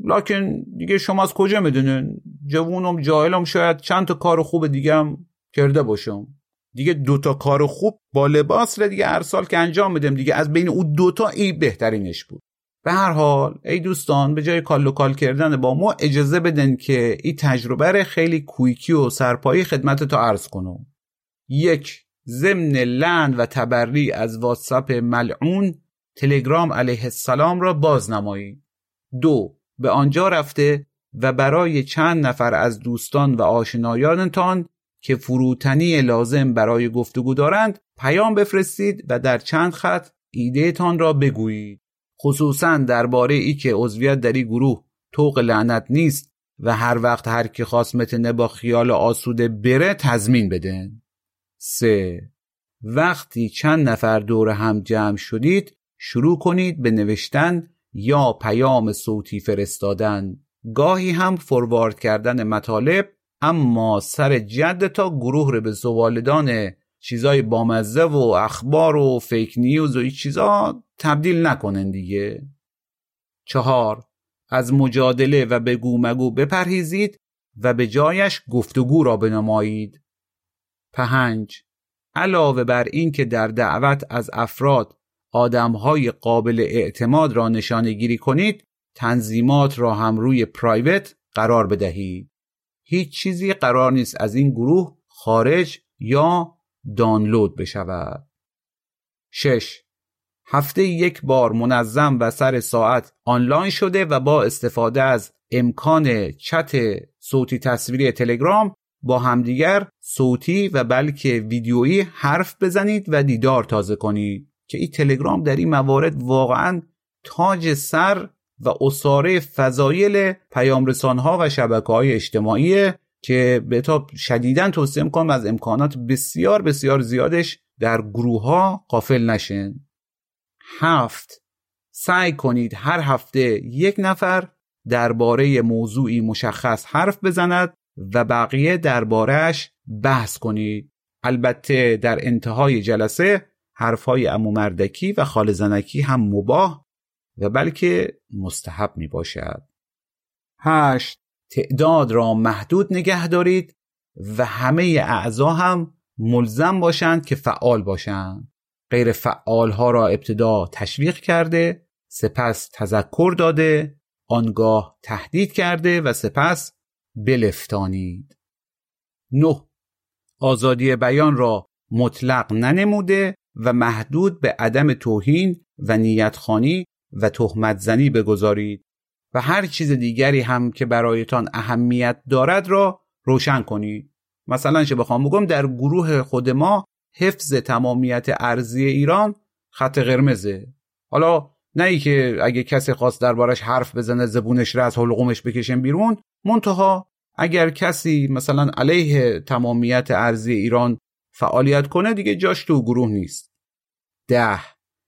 لکن دیگه شما از کجا می‌دونین؟ جوونم جاهلم شاید چند تا کار خوب دیگه هم کرده باشم. دیگه دوتا کار خوب با لباس رو دیگه هر سال که انجام میدم دیگه از بین او دوتا ای بهترینش بود. به هر حال ای دوستان به جای کال کال کردن با ما اجازه بدن که این تجربه رو خیلی کویکی و سرپایی خدمت تا عرض کنم. یک ضمن لعن و تبری از واتساپ ملعون تلگرام علیه السلام را بازنمایی دو به آنجا رفته و برای چند نفر از دوستان و آشنایانتان که فروتنی لازم برای گفتگو دارند پیام بفرستید و در چند خط ایدهتان را بگویید. خصوصا درباره ای که عضویت در این گروه توق لعنت نیست و هر وقت هر کی خواست متنه با خیال آسوده بره تضمین بدن سه. وقتی چند نفر دور هم جمع شدید شروع کنید به نوشتن یا پیام صوتی فرستادن گاهی هم فوروارد کردن مطالب اما سر جد تا گروه رو به زوالدان چیزای بامزه و اخبار و فیک نیوز و این چیزا تبدیل نکنن دیگه. چهار از مجادله و بگو مگو بپرهیزید و به جایش گفتگو را بنمایید. پنج علاوه بر این که در دعوت از افراد آدمهای قابل اعتماد را نشانه گیری کنید تنظیمات را هم روی پرایوت قرار بدهید. هیچ چیزی قرار نیست از این گروه خارج یا دانلود بشود. 6. هفته یک بار منظم و سر ساعت آنلاین شده و با استفاده از امکان چت صوتی تصویری تلگرام با همدیگر صوتی و بلکه ویدیویی حرف بزنید و دیدار تازه کنید. که این تلگرام در این موارد واقعا تاج سر و اصاره فضایل پیامرسان ها و شبکه های اجتماعی که به تا شدیدن توصیه می‌کنم از امکانات بسیار بسیار زیادش در گروه ها قافل نشین. هفت سعی کنید هر هفته یک نفر درباره موضوعی مشخص حرف بزند و بقیه دربارهش بحث کنید. البته در انتهای جلسه حرفهای امومردکی و خالزنکی هم مباه و بلکه مستحب می باشد هشت تعداد را محدود نگه دارید و همه اعضا هم ملزم باشند که فعال باشند. غیر فعال ها را ابتدا تشویق کرده سپس تذکر داده آنگاه تهدید کرده و سپس بلفتانید. نه آزادی بیان را مطلق ننموده و محدود به عدم توهین و نیتخانی و تهمت زنی بگذارید و هر چیز دیگری هم که برایتان اهمیت دارد را روشن کنید. مثلا چه بخوام بگم در گروه خود ما حفظ تمامیت ارزی ایران خط قرمزه. حالا نه ای که اگه کسی خواست دربارش حرف بزنه زبونش را از حلقومش بکشن بیرون منتها اگر کسی مثلا علیه تمامیت ارزی ایران فعالیت کنه دیگه جاش تو گروه نیست. ده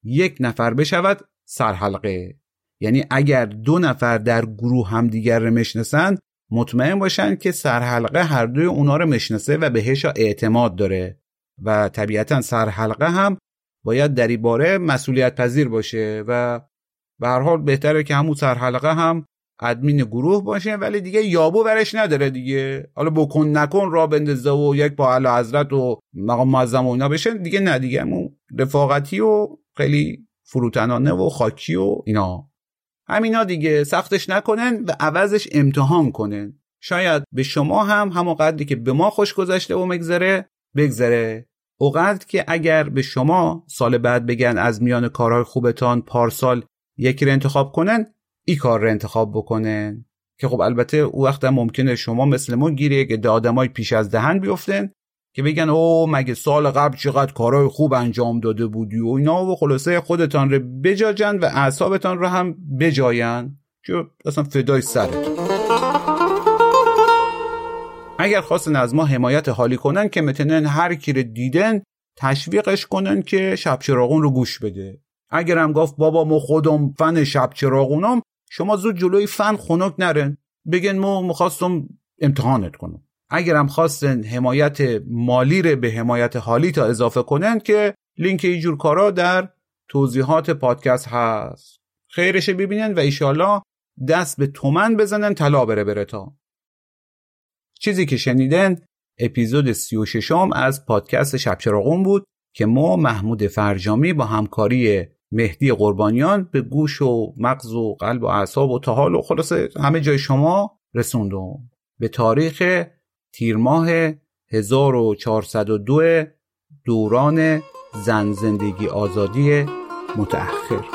یک نفر بشود سرحلقه. یعنی اگر دو نفر در گروه هم دیگر رو مشنسن مطمئن باشن که سرحلقه هر دوی اونا رو مشنسه و بهش اعتماد داره. و طبیعتا سرحلقه هم باید در باره مسئولیت پذیر باشه و به هر حال بهتره که همون سرحلقه هم ادمین گروه باشه ولی دیگه یابو ورش نداره دیگه. حالا بکن نکن را بندازه و یک با علا حضرت و مقام معظم و اینا بشه. دیگه نه دیگه همون رفاقتی و خیلی فروتنانه و خاکی و اینا. همینا دیگه سختش نکنن و عوضش امتحان کنن. شاید به شما هم همون قدری که به ما خوش گذشته و مگذره بگذره. اوقات که اگر به شما سال بعد بگن از میان کارهای خوبتان پارسال یکی رو انتخاب کنن ای کار رو انتخاب بکنن که خب البته او هم ممکنه شما مثل ما گیری که آدمای پیش از دهن بیفتن که بگن او مگه سال قبل چقدر کارهای خوب انجام داده بودی و اینا و خلاصه خودتان رو بجاجن و اعصابتان رو هم بجاین. که اصلا فدای سرتون اگر خواستن از ما حمایت حالی کنن که متنن هر کی رو دیدن تشویقش کنن که شب چراغون رو گوش بده. اگر هم گفت بابا ما خودم فن شب چراغونم شما زود جلوی فن خنک نرن بگن ما مخواستم امتحانت کنم. اگر هم خواستن حمایت مالی رو به حمایت حالی تا اضافه کنن که لینک اینجور کارا در توضیحات پادکست هست. خیرش ببینن و ایشالا دست به تومن بزنن طلا بره بره تا. چیزی که شنیدن اپیزود 36 از پادکست شب چراغون بود که ما محمود فرجامی با همکاری مهدی قربانیان به گوش و مغز و قلب و اعصاب و تحال و خلاصه همه جای شما رسوندم. به تاریخ تیر ماه 1402 دوران زن زندگی آزادی متأخر.